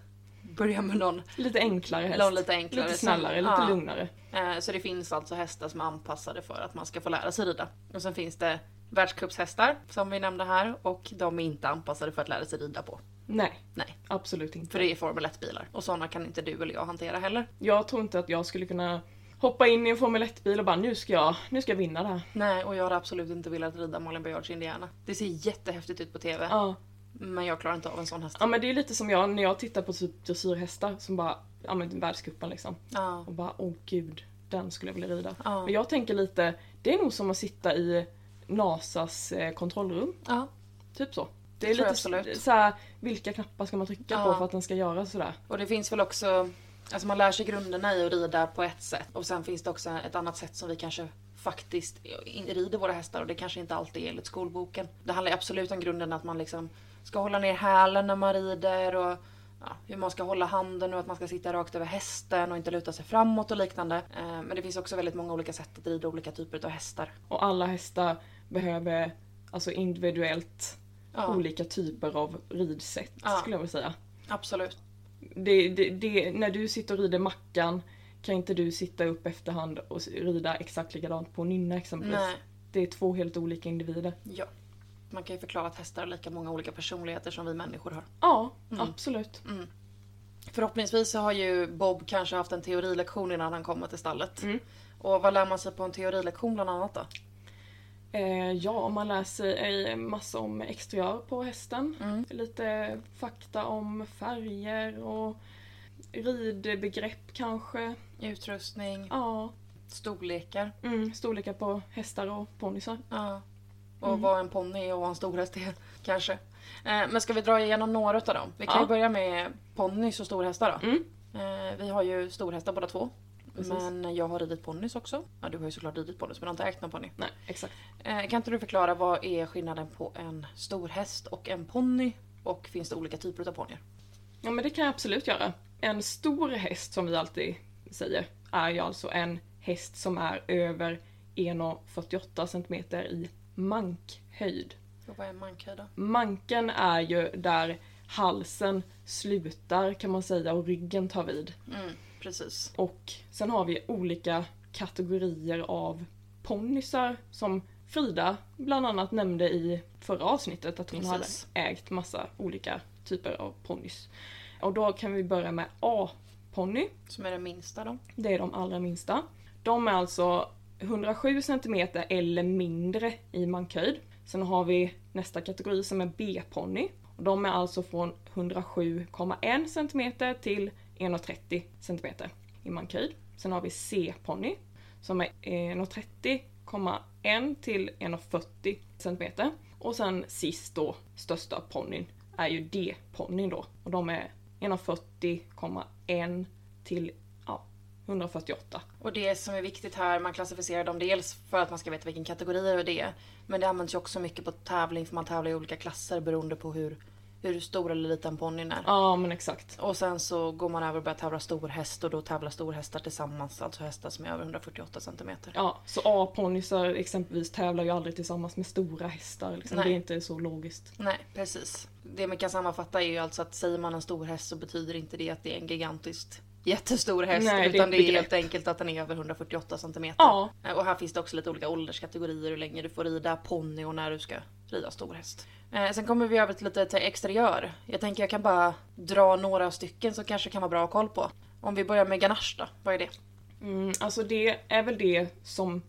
börja med någon, Lite enklare häst. någon lite enklare. Lite snällare, lite ja. lugnare. Eh, Så det finns alltså hästar som är anpassade för att man ska få lära sig rida. Och sen finns det världscupshästar som vi nämnde här och de är inte anpassade för att lära sig rida på. Nej, Nej, absolut inte. för det är Formel 1-bilar och sådana kan inte du eller jag hantera heller. Jag tror inte att jag skulle kunna hoppa in i en Formel 1-bil och bara nu ska jag, nu ska jag vinna det här. Nej, och jag hade absolut inte velat rida Malin Baryards Indiana. Det ser jättehäftigt ut på TV, Ja. Men jag klarar inte av en sån häst. ja men det är lite som jag när jag tittar på typ dressyrhästar som bara, ja men världscupen liksom. Ja, Och bara åh gud, den skulle jag vilja rida. Ja. Men jag tänker lite, det är nog som att sitta i NASAs eh, kontrollrum. ja, Typ så. Det Det är lite absolut. så här, vilka knappar ska man trycka på för att den ska göra sådär? och det finns väl också, alltså man lär sig grunderna i att rida på ett sätt och sen finns det också ett annat sätt som vi kanske faktiskt rider våra hästar och det kanske inte alltid är enligt skolboken. Det handlar absolut om grunden att man liksom ska hålla ner hälen när man rider och ja, hur man ska hålla handen och att man ska sitta rakt över hästen och inte luta sig framåt och liknande. Eh, Men det finns också väldigt många olika sätt att rida olika typer av hästar. Och alla hästar behöver alltså individuellt Ja, olika typer av ridsätt Ja. skulle jag vilja säga. absolut. Det, det, det, när du sitter och rider Mackan kan inte du sitta upp efterhand och rida exakt likadant på Nynna exempelvis. Nej, Det är två helt olika individer. ja. Man kan ju förklara att hästar har lika många olika personligheter som vi människor har. Ja, Mm. absolut. Förhoppningsvis så har ju Bob kanske haft en teorilektion innan han kommer till stallet. Mm. Och vad lär man sig på en teorilektion bland annat då? Eh, ja, man lär sig eh, massa om exteriör på hästen. Mm. Lite fakta om färger och ridbegrepp kanske. Utrustning, Ja, storlekar. mm, storlekar på hästar och ponnysar. Ja. Och Mm. vad en ponny och vad en storhäst är kanske. Eh, men ska vi dra igenom några av dem? Vi kan Ja. börja med ponnys och storhästar då. Mm. Eh, vi har ju storhästar båda två. Precis. Men jag har ridit ponnys också. Ja, du har ju såklart ridit ponnys men du har inte ägt någon ponny. Nej, exakt. Eh, kan inte du förklara vad är skillnaden på en storhäst och en ponny? Och finns det olika typer av ponnyer? Ja, men det kan jag absolut göra. En stor häst, som vi alltid säger, är ju alltså en häst som är över 1,48 cm i mankhöjd. Och vad är mankhöjd då? Manken är ju där halsen slutar kan man säga och ryggen tar vid. Mm, precis. Och sen har vi olika kategorier av ponnysar som Frida bland annat nämnde i förra avsnittet att hon Precis. hade ägt massa olika typer av ponnys. Och då kan vi börja med A-ponny. Som är den minsta då. Det är de allra minsta. De är alltså 107 cm eller mindre i mankhöjd. Sen har vi nästa kategori som är B-ponny. De är alltså från 107,1 cm till 1,30 cm i mankhöjd. Sen har vi C-ponny som är 1,30,1 till 1,40 cm. Och sen sist då, största ponnyn, är ju D-ponnyn då. Och de är 1,40,1 1 till ja, 148. Och det som är viktigt här, man klassificerar dem dels för att man ska veta vilken kategori det är. Men det används ju också mycket på tävling för man tävlar i olika klasser beroende på hur, hur stor eller liten ponnyn är. Ja men exakt. Och sen så går man över och börjar tävla storhäst och då tävlar storhästar tillsammans, alltså hästar som är över 148 cm. Ja, så A-ponnysar exempelvis tävlar ju aldrig tillsammans med stora hästar. Liksom. Det är inte så logiskt. Nej, precis. Det man kan sammanfatta är ju alltså att säger man en stor häst så betyder inte det att det är en gigantiskt jättestor häst. Nej, det är utan det är helt enkelt att den är över 148 cm. Ja, Och här finns det också lite olika ålderskategorier hur länge du får rida ponny och när du ska rida stor häst. Eh, sen kommer vi över till lite till exteriör. Jag tänker jag kan bara dra några stycken som kanske kan vara bra att ha koll på. Om vi börjar med ganache då, vad är det? mm, alltså det är väl det som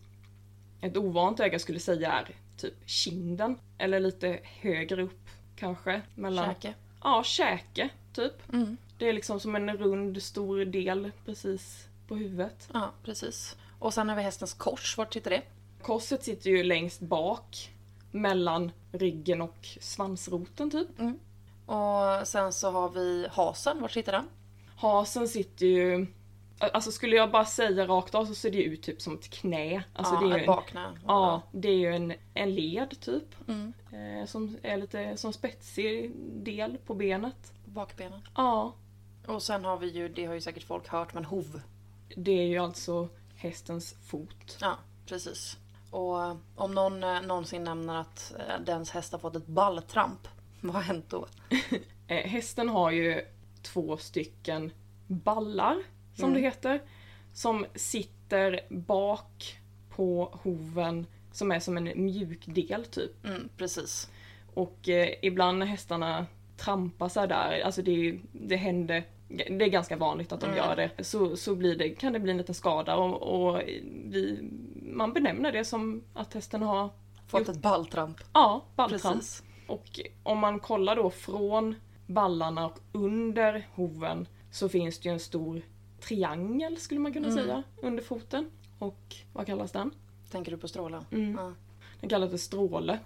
ett ovant öga skulle säga är typ kinden. Eller lite högre upp kanske. Mellan... Käke? Ja, käke typ. Mm. Det är liksom som en rund stor del precis på huvudet. Ja, precis. Och sen har vi hästens kors, vart sitter det? Korset sitter ju längst bak mellan ryggen och svansroten typ. Och sen så har vi hasen, vart sitter den? Hasen sitter ju... Alltså skulle jag bara säga rakt av så ser det ut typ som ett knä. Alltså ja, det är ju ett en, bakknä. Ja, det är ju en, en led typ. Mm. Eh, som är lite som spetsig del på benet. Bakbenen. Ja, Och sen har vi ju, det har ju säkert folk hört, men hov. det är ju alltså hästens fot. Ja, precis. Och om någon eh, någonsin nämner att eh, dens häst har fått ett balltramp, vad har hänt då? Eh, hästen har ju två stycken ballar, som Mm. det heter. Som sitter bak på hoven som är som en mjuk del typ. Mm, precis. Och eh, ibland när hästarna trampar sig där, alltså det, det händer det är ganska vanligt att de Mm. gör det. Så, så blir det, kan det bli en liten skada och, och vi, man benämner det som att hästen har Fått ett balltramp. ja, balltramp. Precis. Och om man kollar då från ballarna och under hoven så finns det ju en stor triangel skulle man kunna Mm. säga under foten. Och vad kallas den? Tänker du på strålen? Mm. Ja. Den kallas för stråle.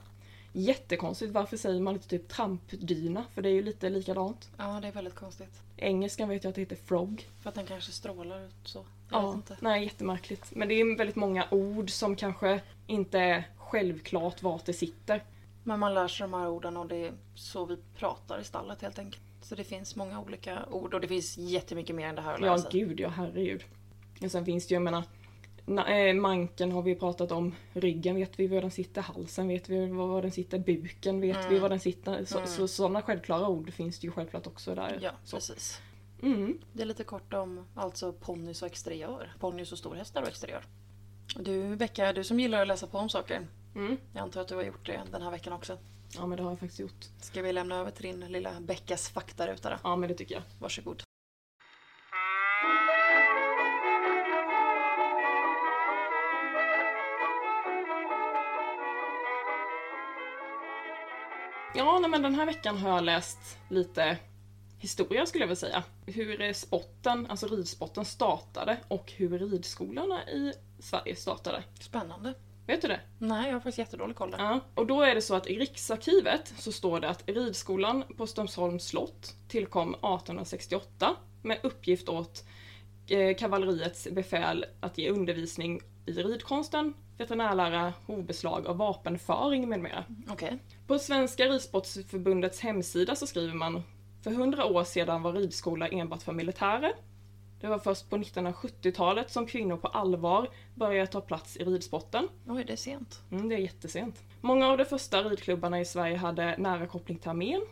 Jättekonstigt, varför säger man inte typ trampdyna? För det är ju lite likadant. ja, det är väldigt konstigt. Engelskan vet jag att det heter frog. För att den kanske strålar ut så. Ja, inte. nej jättemärkligt. Men det är väldigt många ord som kanske inte är självklart vart det sitter. Men man lär sig de här orden och det är så vi pratar i stallet helt enkelt. Så det finns många olika ord och det finns jättemycket mer än det här att lära Ja, sig. gud ja, herregud. Och sen finns det ju, jag menar, na, eh, manken har vi pratat om, ryggen vet vi var den sitter, halsen vet vi var, den sitter, buken vet Mm. vi var den sitter. Så, Mm. så sådana självklara ord finns det ju självklart också där. Ja, så. precis. Mm. Det är lite kort om alltså ponnys och exteriör. Ponnys och storhästar och exteriör. Du Becka, du som gillar att läsa på om saker. Mm. Jag antar att du har gjort det den här veckan också. Ja men det har jag faktiskt gjort. Ska vi lämna över till din lilla Beckas faktaruta då? Ja men det tycker jag. Varsågod. Ja nej, men den här veckan har jag läst lite historia skulle jag vilja säga. Hur spotten, alltså ridsporten startade och hur ridskolorna i Sverige startade. Spännande. Vet du det? Nej, jag har faktiskt jättedålig koll där. Ja, och då är det så att i Riksarkivet så står det att ridskolan på Strömsholms slott tillkom 1868 med uppgift åt eh, kavalleriets befäl att ge undervisning i ridkonsten, veterinärlära, hovbeslag och vapenföring med mera. Okej. På Svenska Ridsportförbundets hemsida så skriver man För hundra år sedan var ridskola enbart för militärer. Det var först på 1970-talet som kvinnor på allvar började ta plats i ridsporten. Oj, det är sent. Mm, det är jättesent. Många av de första ridklubbarna i Sverige hade nära koppling till armén.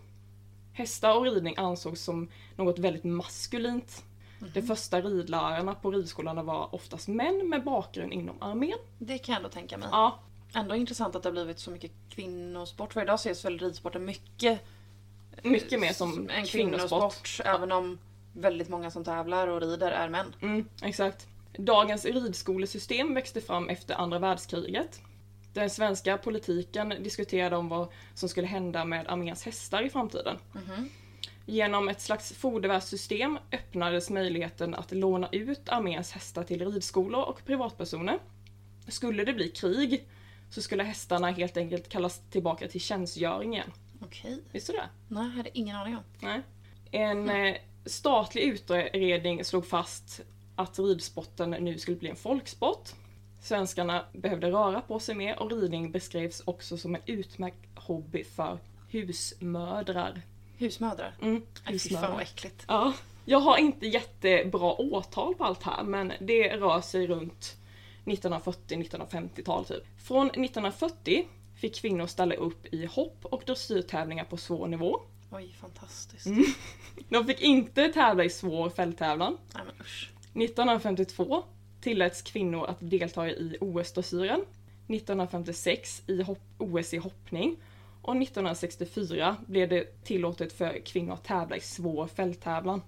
Hästar och ridning ansågs som något väldigt maskulint. De första ridlärarna på ridskolorna var oftast män med bakgrund inom armén. Det kan jag ändå tänka mig. Ja, Ändå intressant att det har blivit så mycket kvinnosport. För idag ses väl ridsporten mycket mycket mer som en kvinnosport. kvinnosport. Även om väldigt många som tävlar och rider är män. Mm, exakt. Dagens ridskolesystem växte fram efter andra världskriget. Den svenska politiken diskuterade om vad som skulle hända med arméns hästar i framtiden. Mhm. Genom ett slags fodervärldssystem öppnades möjligheten att låna ut arméns hästar till ridskolor och privatpersoner. Skulle det bli krig så skulle hästarna helt enkelt kallas tillbaka till tjänstgöring igen. Okej. Visste du det? Nej, jag hade ingen aning om. Nej. En eh, statlig utredning slog fast att ridsporten nu skulle bli en folksport. Svenskarna behövde röra på sig mer och ridning beskrevs också som en utmärkt hobby för husmödrar. Husmödrar. Mm, fy fan vad äckligt. Ja. Jag har inte jättebra årtal på allt här men det rör sig runt 1940-1950-tal typ. Från 1940 fick kvinnor ställa upp i hopp och dressyrtävlingar på svår nivå. Oj, fantastiskt. Mm. De fick inte tävla i svår fälttävlan. Nej men usch. 1952 tilläts kvinnor att delta i OS-dressyren. 1956 i OS i hoppning. Och 1964 blev det tillåtet för kvinnor att tävla i svår fälttävlan.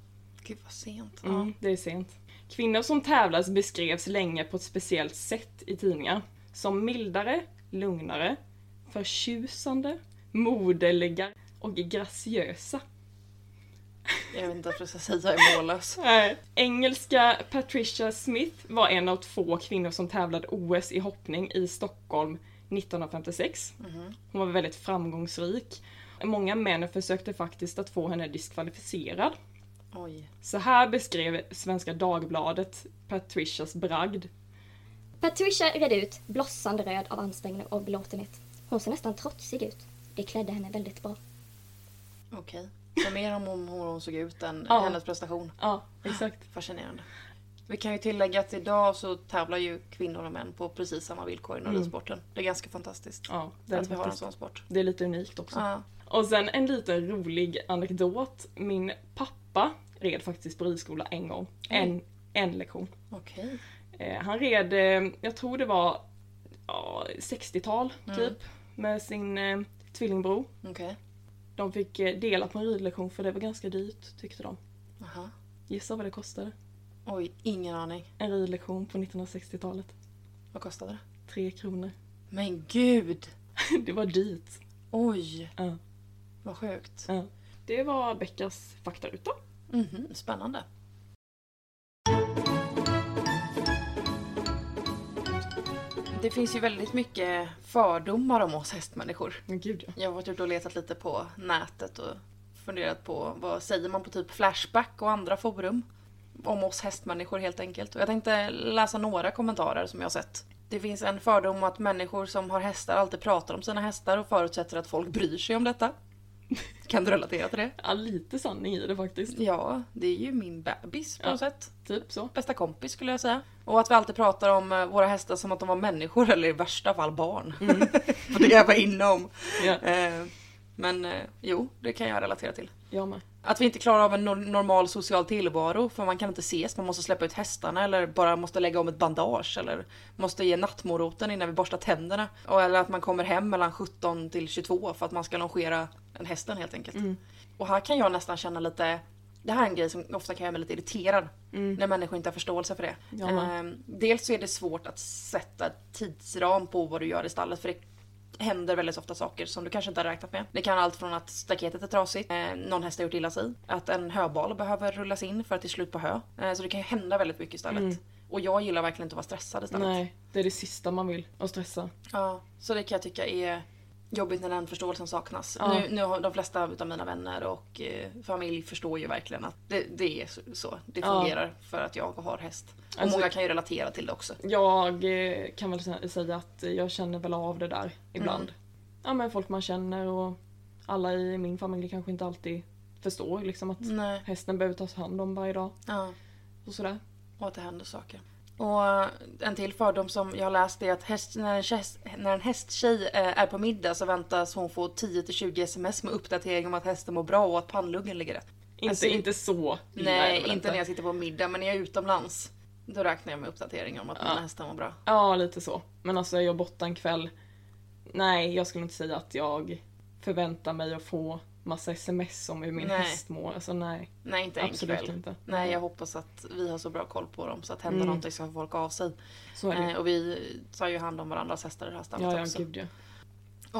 Gud vad sent. Mm, det är sent. Kvinnor som tävlas beskrevs länge på ett speciellt sätt i tidningar. Som mildare, lugnare, förtjusande, moderliga och graciösa. Ja. Jag vet inte vad jag ska säga, jag är mållös. Nej. Engelska Patricia Smith var en av två kvinnor som tävlade OS i hoppning i Stockholm 1956. Mhm. Hon var väldigt framgångsrik. Många män försökte faktiskt att få henne diskvalificerad. Oj. Så här beskrev Svenska Dagbladet Patricias bragd. Patricia red ut, blossande röd av ansträngning och belåtenhet. Hon ser nästan trotsig ut. Det klädde henne väldigt bra. Okej. Så mer om hon- hur hon såg ut än Ja. hennes prestation. Ja, exakt. Fascinerande. Vi kan ju tillägga att idag så tävlar ju kvinnor och män på precis samma villkor inom Mm. ridsporten. Det är ganska fantastiskt. Ja, det är, att vi har en sån sport. det är lite unikt också. Ja. Och sen en liten rolig anekdot. Min pappa red faktiskt på ridskola en gång. En, en lektion. Okej. Eh, han red, eh, jag tror det var ja, 60-tal Mm. Med sin eh, tvillingbror. Okej. De fick eh, dela på en ridlektion för det var ganska dyrt tyckte de. Jaha. Gissa vad det kostade? Oj, ingen aning. En ridlektion på 1960-talet. Vad kostade det? Tre kronor. Men gud! det var dyrt. Oj, Ja. vad sjukt. Ja. Det var Beckas faktaruta. Mhm, spännande. Det finns ju väldigt mycket fördomar om oss hästmänniskor. Gud ja. Jag har varit ute och letat lite på nätet och funderat på vad säger man på typ Flashback och andra forum. Om oss hästmänniskor helt enkelt. Och jag tänkte läsa några kommentarer som jag har sett. Det finns en fördom att människor som har hästar alltid pratar om sina hästar och förutsätter att folk bryr sig om detta. Kan du relatera till det? ja. Lite sanning i det faktiskt. Ja, det är ju min bebis på Ja. något sätt. Typ så. Bästa kompis skulle jag säga. Och att vi alltid pratar om eh, våra hästar som att de var människor eller i värsta fall barn. För det jag var inne om. Ja, Eh, Men eh, jo, det kan jag relatera till. jag med. Att vi inte klarar av en nor- normal social tillvaro för man kan inte ses, man måste släppa ut hästarna eller bara måste lägga om ett bandage eller måste ge nattmoroten innan vi borstar tänderna. Och, eller att man kommer hem mellan 17 till 22 för att man ska longera en hästen helt enkelt. Mm. Och här kan jag nästan känna lite det här är en grej som ofta kan göra mig lite irriterad. När människor inte har förståelse för det. Mm. Ehm, dels så är det svårt att sätta tidsram på vad du gör i stallet för det händer väldigt ofta saker som du kanske inte har räknat med. Det kan allt från att staketet är trasigt, eh, någon häst har gjort illa sig, att en höbal behöver rullas in för att det är slut på hö. Eh, så det kan ju hända väldigt mycket i stallet. Och jag gillar verkligen inte att vara stressad i stallet. Nej, det är det sista man vill. Att stressa. Ja, så det kan jag tycka är jobbigt när den förståelsen saknas. Ja. Nu, nu har de flesta av mina vänner och eh, familj förstår ju verkligen att det, det är så-. Det Ja. fungerar för att jag har häst. Och Alltså- många kan ju relatera till det också. Jag eh, kan väl sä- säga att jag känner väl av det där ibland. Mm. Ja men folk man känner och alla i min familj kanske inte alltid förstår liksom att Nej. hästen behöver tas hand om varje dag Ja. och sådär. Och att det händer saker. Och en till fördom som jag har läst är att häst, när, en häst, när en hästtjej eh, är på middag så väntas hon få 10-20 sms med uppdatering om att hästen mår bra och att pannluggen ligger rätt. Inte, Alltså, inte så Nej, väl inte när jag sitter på middag men när jag är utomlands. Då räknar jag med uppdateringar om att Ja. hästar mår bra. Ja, lite så. Men alltså är jag borta en kväll. Nej, jag skulle inte säga att jag förväntar mig att få massa sms om hur min Nej. häst mår. Alltså nej, Nej, inte absolut kväll. inte. Nej, jag hoppas att vi har så bra koll på dem så att händer Mm. någonting så får folk av sig. Så är. Eh, och vi tar ju hand om varandras hästar i det här stallet ja, ja, också. gud ja.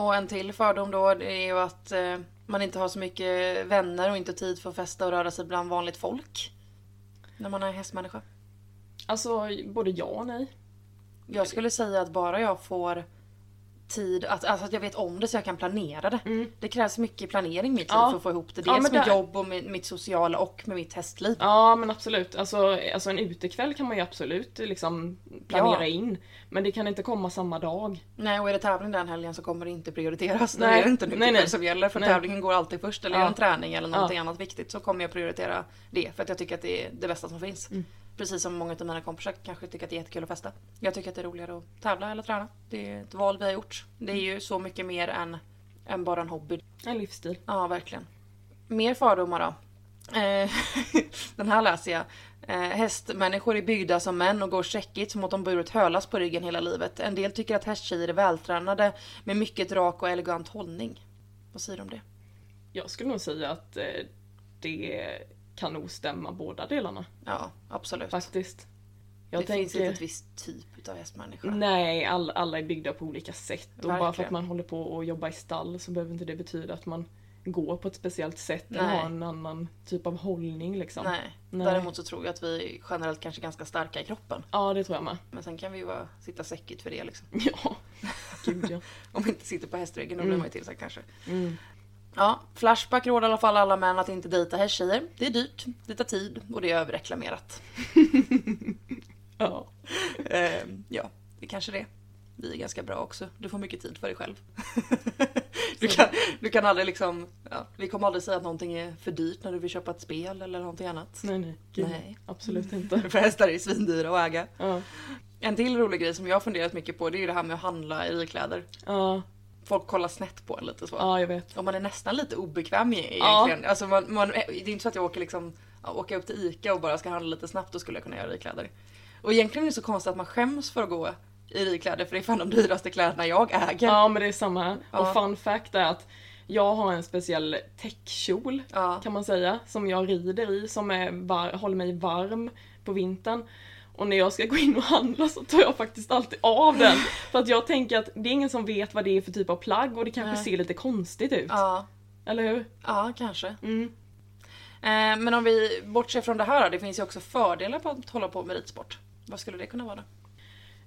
Och en till fördom då det är ju att eh, man inte har så mycket vänner och inte tid för att festa och röra sig bland vanligt folk. När man är hästmänniska. Alltså både ja och nej. Jag skulle säga att bara jag får tid, att, alltså att jag vet om det så jag kan planera det. Mm. Det krävs mycket planering i mitt liv Ja. för att få ihop det. Ja, Dels men med där- jobb och med mitt sociala och med mitt hästliv. Ja men absolut, alltså, alltså en utekväll kan man ju absolut liksom planera Ja. in. Men det kan inte komma samma dag. Nej och är det tävling den helgen så kommer det inte prioriteras. Nej. Nej. Det är inte en Nej, utekväll nej. som gäller för Nej. tävlingen går alltid först. Eller Ja. det en träning eller någonting Ja. annat viktigt så kommer jag prioritera det. För att jag tycker att det är det bästa som finns. Mm. Precis som många av mina kompisar kanske tycker att det är jättekul att festa. Jag tycker att det är roligare att tävla eller träna. Det är ett val vi har gjort. Det är ju så mycket mer än, än bara en hobby. En livsstil. Ja, verkligen. Mer fördomar då. Eh, den här läser jag. Eh, hästmänniskor är byggda som män och går checkigt som att de burit hölas på ryggen hela livet. En del tycker att hästtjejer är vältränade med mycket rak och elegant hållning. Vad säger du om det? Jag skulle nog säga att eh, det kan nog stämma båda delarna. Ja, absolut. Faktiskt. Jag det finns tänker... inte ett visst typ av hästmänniska. Nej, all, alla är byggda på olika sätt. Och bara för Verkligen. att man håller på och jobbar i stall så behöver inte det betyda att man går på ett speciellt sätt eller Nej. har en annan typ av hållning liksom. Nej. Nej. Däremot så tror jag att vi generellt kanske är ganska starka i kroppen. Ja, det tror jag med. Men sen kan vi ju bara sitta säckigt för det liksom. Ja, gud ja. Om vi inte sitter på hästryggen, då blir Mm. man ju tillsagd kanske. Mm. Ja, Flashback råder i alla fall alla män att inte dejta hästtjejer. Det är dyrt, det tar tid och det är överreklamerat. Ja. Ehm, ja, det kanske det. Vi är ganska bra också. Du får mycket tid för dig själv. du, kan, du kan aldrig liksom... Ja, vi kommer aldrig säga att någonting är för dyrt när du vill köpa ett spel eller någonting annat. Nej, nej. Gud, Nej. Absolut inte. För hästar är svindyra att äga. Ja. En till rolig grej som jag har funderat mycket på det är ju det här med att handla i ridkläder. Ja, Folk kollar snett på en lite så. ja, jag vet. Och man är nästan lite obekväm i- Ja. egentligen. Alltså man, man, det är inte så att jag åker liksom, åka upp till ICA och bara ska handla lite snabbt, då skulle jag kunna göra i kläder. Och egentligen är det så konstigt att man skäms för att gå i ridkläder för det är fan de dyraste kläderna jag äger. Ja men det är samma. Ja. Och fun fact är att jag har en speciell täckkjol Ja. kan man säga, som jag rider i, som är var- håller mig varm på vintern. Och när jag ska gå in och handla så tar jag faktiskt alltid av den. För att jag tänker att det är ingen som vet vad det är för typ av plagg och det kanske Nej. ser lite konstigt ut. Ja, Eller hur? ja kanske. Mm. Eh, men om vi bortser från det här då, det finns ju också fördelar på att hålla på med ridsport. Vad skulle det kunna vara?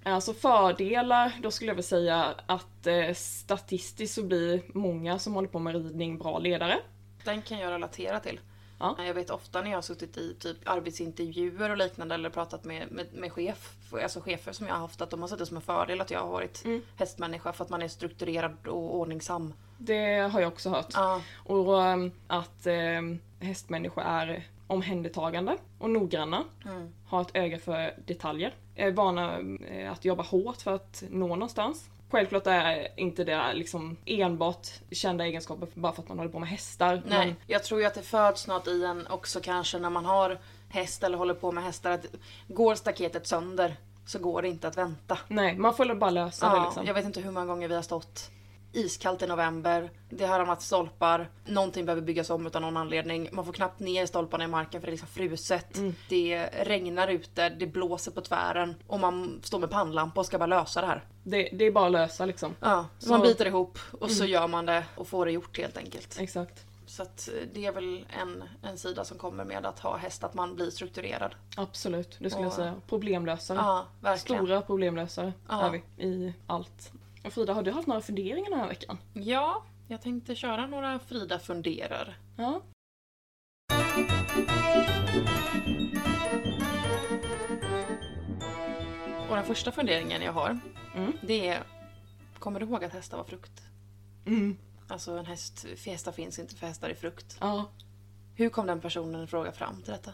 Alltså fördelar, då skulle jag väl säga att eh, statistiskt så blir många som håller på med ridning bra ledare. Den kan jag relatera till. Ja. Eh, Jag vet ofta när jag har suttit i typ arbetsintervjuer och liknande eller pratat med, med, med chef, alltså chefer som jag har haft, att de har sett det som en fördel att jag har varit Mm. hästmänniska för att man är strukturerad och ordningsam. Det har jag också hört. Ja, Och ehm, att um, hästmänniskor är omhändertagande och noggranna. Mm. Har ett öga för detaljer. Är vana eh, att jobba hårt för att nå någonstans. Självklart är inte det liksom enbart kända egenskaper bara för att man håller på med hästar. nej. Men, Jag tror ju att det föds något i en också kanske när man har häst eller håller på med hästar. Att går staketet sönder så går det inte att vänta. nej, man får bara lösa det Ja, liksom. Jag vet inte hur många gånger vi har stått iskallt i november, det har ramlat stolpar, någonting behöver byggas om utan någon anledning. Man får knappt ner stolparna i marken för det är liksom fruset. Mm. Det regnar ute, det blåser på tvären och man står med pannlampa och ska bara lösa det här. Det, det är bara att lösa liksom. Ja, så Mm. man biter ihop och så gör man det och får det gjort helt enkelt. Exakt. Så att eh, det är väl en, en sida som kommer med att ha häst, att man blir strukturerad. Absolut, det skulle Och- jag säga. Problemlösare. Ja, verkligen. Stora problemlösare Ja. är vi i allt. Frida, har du haft några funderingar den här veckan? Ja, jag tänkte köra några Frida funderar. Ja. Och den första funderingen jag har, Mm. det är Kommer du ihåg att hästar var frukt? Mm. Alltså en häst, hästar finns inte för hästar är frukt. Ja. Hur kom den personen i fråga fram till detta?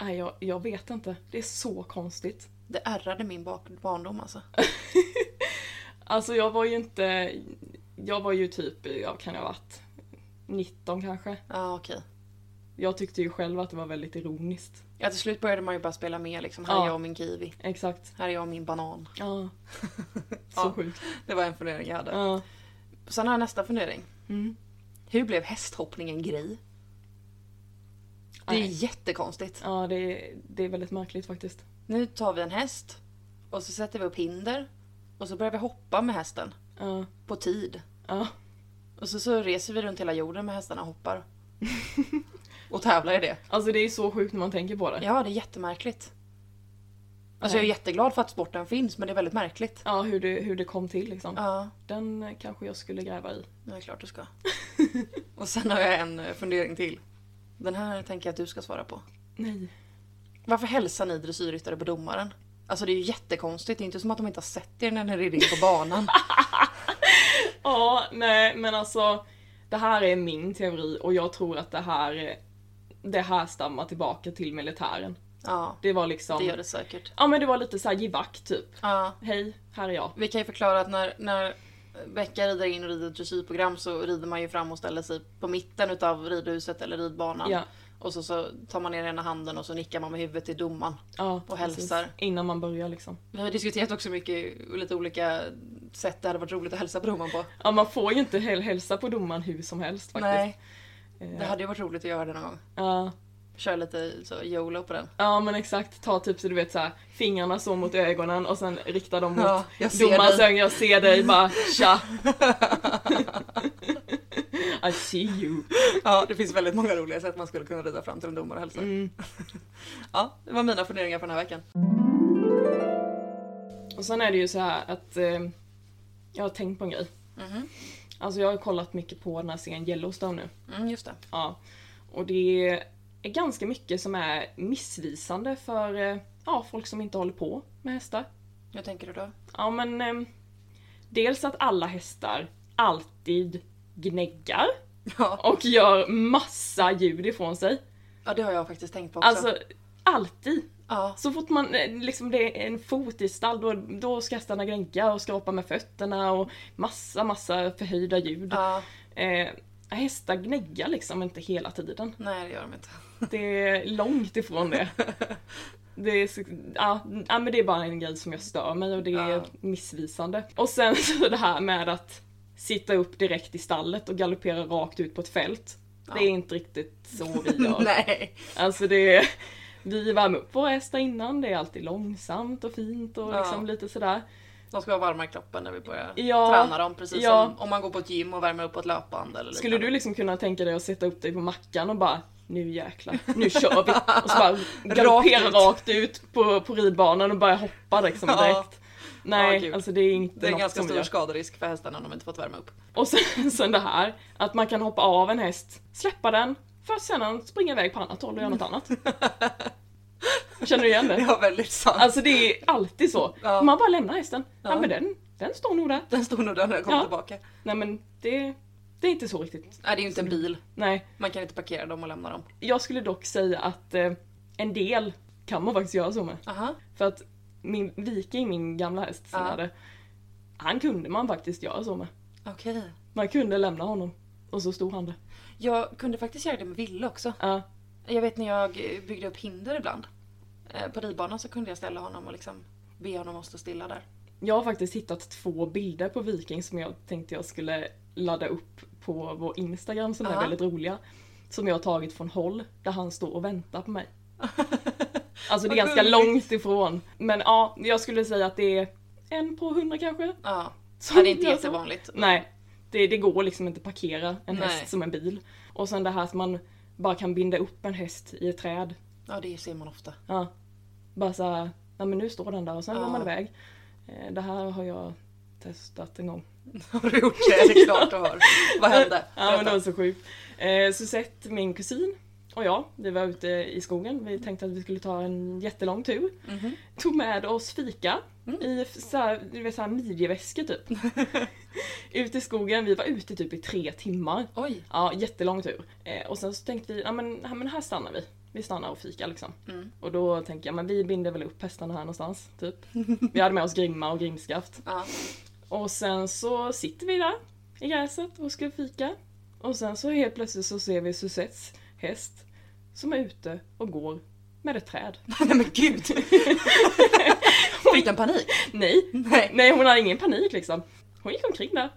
Nej, jag, jag vet inte. Det är så konstigt. Det ärrade min barndom alltså. Alltså jag var ju inte... Jag var ju typ, ja kan jag ha varit 19 kanske. Ja okej. Jag tyckte ju själv att det var väldigt ironiskt. Ja till slut började man ju bara spela med liksom. Här är Ja. jag och min kiwi. Exakt. Här är jag och min banan. Ja. Så Ja. sjukt. Det var en fundering jag hade. Ja. Sen har jag nästa fundering. Mm. Hur blev hästhoppning en grej? Det är Nej. jättekonstigt. Ja, det, är- det är väldigt märkligt faktiskt. Nu tar vi en häst och så sätter vi upp hinder och så börjar vi hoppa med hästen Ja. på tid. Ja. Och så, så reser vi runt hela jorden med hästarna och hoppar. och tävlar i det. Alltså det är så sjukt när man tänker på det. Ja, det är jättemärkligt. Alltså jag är jätteglad för att sporten finns men det är väldigt märkligt. Ja, hur det, hur det kom till liksom. Ja, Den kanske jag skulle gräva i. är klart du ska. och sen har jag en eh, fundering till. Den här tänker jag att du ska svara på. Nej. Varför hälsar ni dressyrryttare på domaren? Alltså det är ju jättekonstigt, det är inte som att de inte har sett er när ni rider på banan. Ja, nej men alltså. Det här är min teori och jag tror att det här det här stammar tillbaka till militären. Ja, Det var liksom... det gör det säkert. Ja men det var lite såhär givack typ. Ja, Hej, här är jag. vi kan ju förklara att när, när Becka rider in och rider ett dressyrprogram så rider man ju fram och ställer sig på mitten utav ridhuset eller ridbanan. Ja, Och så, så tar man ner ena handen och så nickar man med huvudet till domaren. ja. Och precis. hälsar. Innan man börjar liksom. Vi har diskuterat också mycket lite olika sätt det hade varit roligt att hälsa på domaren på. Ja man får ju inte häl- hälsa på domaren hur som helst faktiskt. Nej, Eh, det hade ju varit roligt att göra det någon gång. Ja. Köra lite så YOLO på den. Ja men exakt, ta typ så du vet så här, fingrarna så mot ögonen och sen rikta dem mot Ja, domarens ögon, jag ser dig bara tja. I see you. Ja, det finns väldigt många roliga sätt man skulle kunna rida fram till en domare och hälsa. Mm. Ja, det var mina funderingar för den här veckan. Och sen är det ju så här att eh, jag har tänkt på en grej. Mhm. Alltså jag har kollat mycket på den här serien Yellowstone nu. Mm, just det. Ja. Och det är ganska mycket som är missvisande för eh, ja, folk som inte håller på med hästar. Hur tänker du då? Ja men ehm, dels att alla hästar alltid gnäggar Ja, och gör massa ljud ifrån sig. ja det har jag faktiskt tänkt på också. Alltså alltid. ja, Så fort man eh, liksom det är en fot i stall då, då ska hästarna gnägga och skrapa med fötterna och massa massa förhöjda ljud. ja, Eh, hästar gnäggar liksom inte hela tiden. nej det gör de inte. Det är långt ifrån det. Det är, ja, men det är bara en grej som jag stör mig och det är Ja. missvisande. Och sen så det här med att sitta upp direkt i stallet och galoppera rakt ut på ett fält. Det är inte riktigt så vi gör. Nej. Alltså det är, vi värmer upp våra hästar innan, det är alltid långsamt och fint och Ja. liksom lite sådär. De ska vara varma i kroppen när vi börjar Ja, träna dem. Precis ja. som om man går på ett gym och värmer upp på ett löpband eller Skulle liknande. du liksom kunna tänka dig att sätta upp dig på mackan och bara nu jäklar, nu kör vi! Och så bara galoppera rakt ut på, på ridbanan och börja hoppa liksom Ja. Nej, Ja, alltså det är inte Det är en ganska stor gör. skaderisk för hästarna om de inte fått värma upp. Och sen, sen det här, att man kan hoppa av en häst, släppa den, för att sedan springa iväg på annat håll och göra något annat. Känner du igen det? Ja, väldigt sant. Alltså det är alltid så. Ja. Man bara lämnar hästen. Ja, Ja. men den, den står nog där. Den stod nog där när jag kom Ja. tillbaka. Nej men det, det är inte så riktigt. Nej, det är ju inte en bil. Nej. Man kan inte parkera dem och lämna dem. Jag skulle dock säga att eh, en del kan man faktiskt göra så med. Aha. För att min Viking, min gamla häst som Ja. hade, han kunde man faktiskt göra så med. Okej. Man kunde lämna honom och så stod han där. Jag kunde faktiskt göra det med Ville också. Ja, Jag vet när jag byggde upp hinder ibland. Eh, På ridbanan så kunde jag ställa honom och liksom be honom att stå stilla där. Jag har faktiskt hittat två bilder på Viking som jag tänkte jag skulle ladda upp på vår Instagram som är Ja. väldigt roliga. Som jag har tagit från håll där han står och väntar på mig. Alltså det är ganska långt ifrån. Men ja, jag skulle säga att det är en på hundra kanske. Ja. Som ja det är inte jättevanligt. Nej, det, det går liksom inte att parkera en Nej. häst som en bil. Och sen det här att man bara kan binda upp en häst i ett träd. Ja, det ser man ofta. Ja. Bara såhär, nej men nu står den där och sen Ja. går man iväg. Eh, Det här har jag testat en gång. Har du gjort det? Det är klart du har. Vad hände? Ja men det var så sjukt. Eh, Susette, min kusin och jag, vi var ute i skogen. Vi tänkte att vi skulle ta en jättelång tur. Mhm. Tog med oss fika Mm. i så här, du vet, så här midjeväskor typ. Ute i skogen, vi var ute typ i tre timmar. Oj. Ja, jättelång tur. Eh, och sen så tänkte vi, ja men, ja, men här stannar vi. Vi stannar och fika liksom. Mm. Och då tänker jag, men vi binder väl upp hästarna här någonstans, typ. Vi hade med oss grimma och grimskaft. Ja. Och sen så sitter vi där i gräset och ska fika. Och sen så helt plötsligt så ser vi Susettes häst som är ute och går med ett träd. Nej men gud. Fick den panik? Nej, Nej. nej hon hade ingen panik liksom. Hon gick omkring där.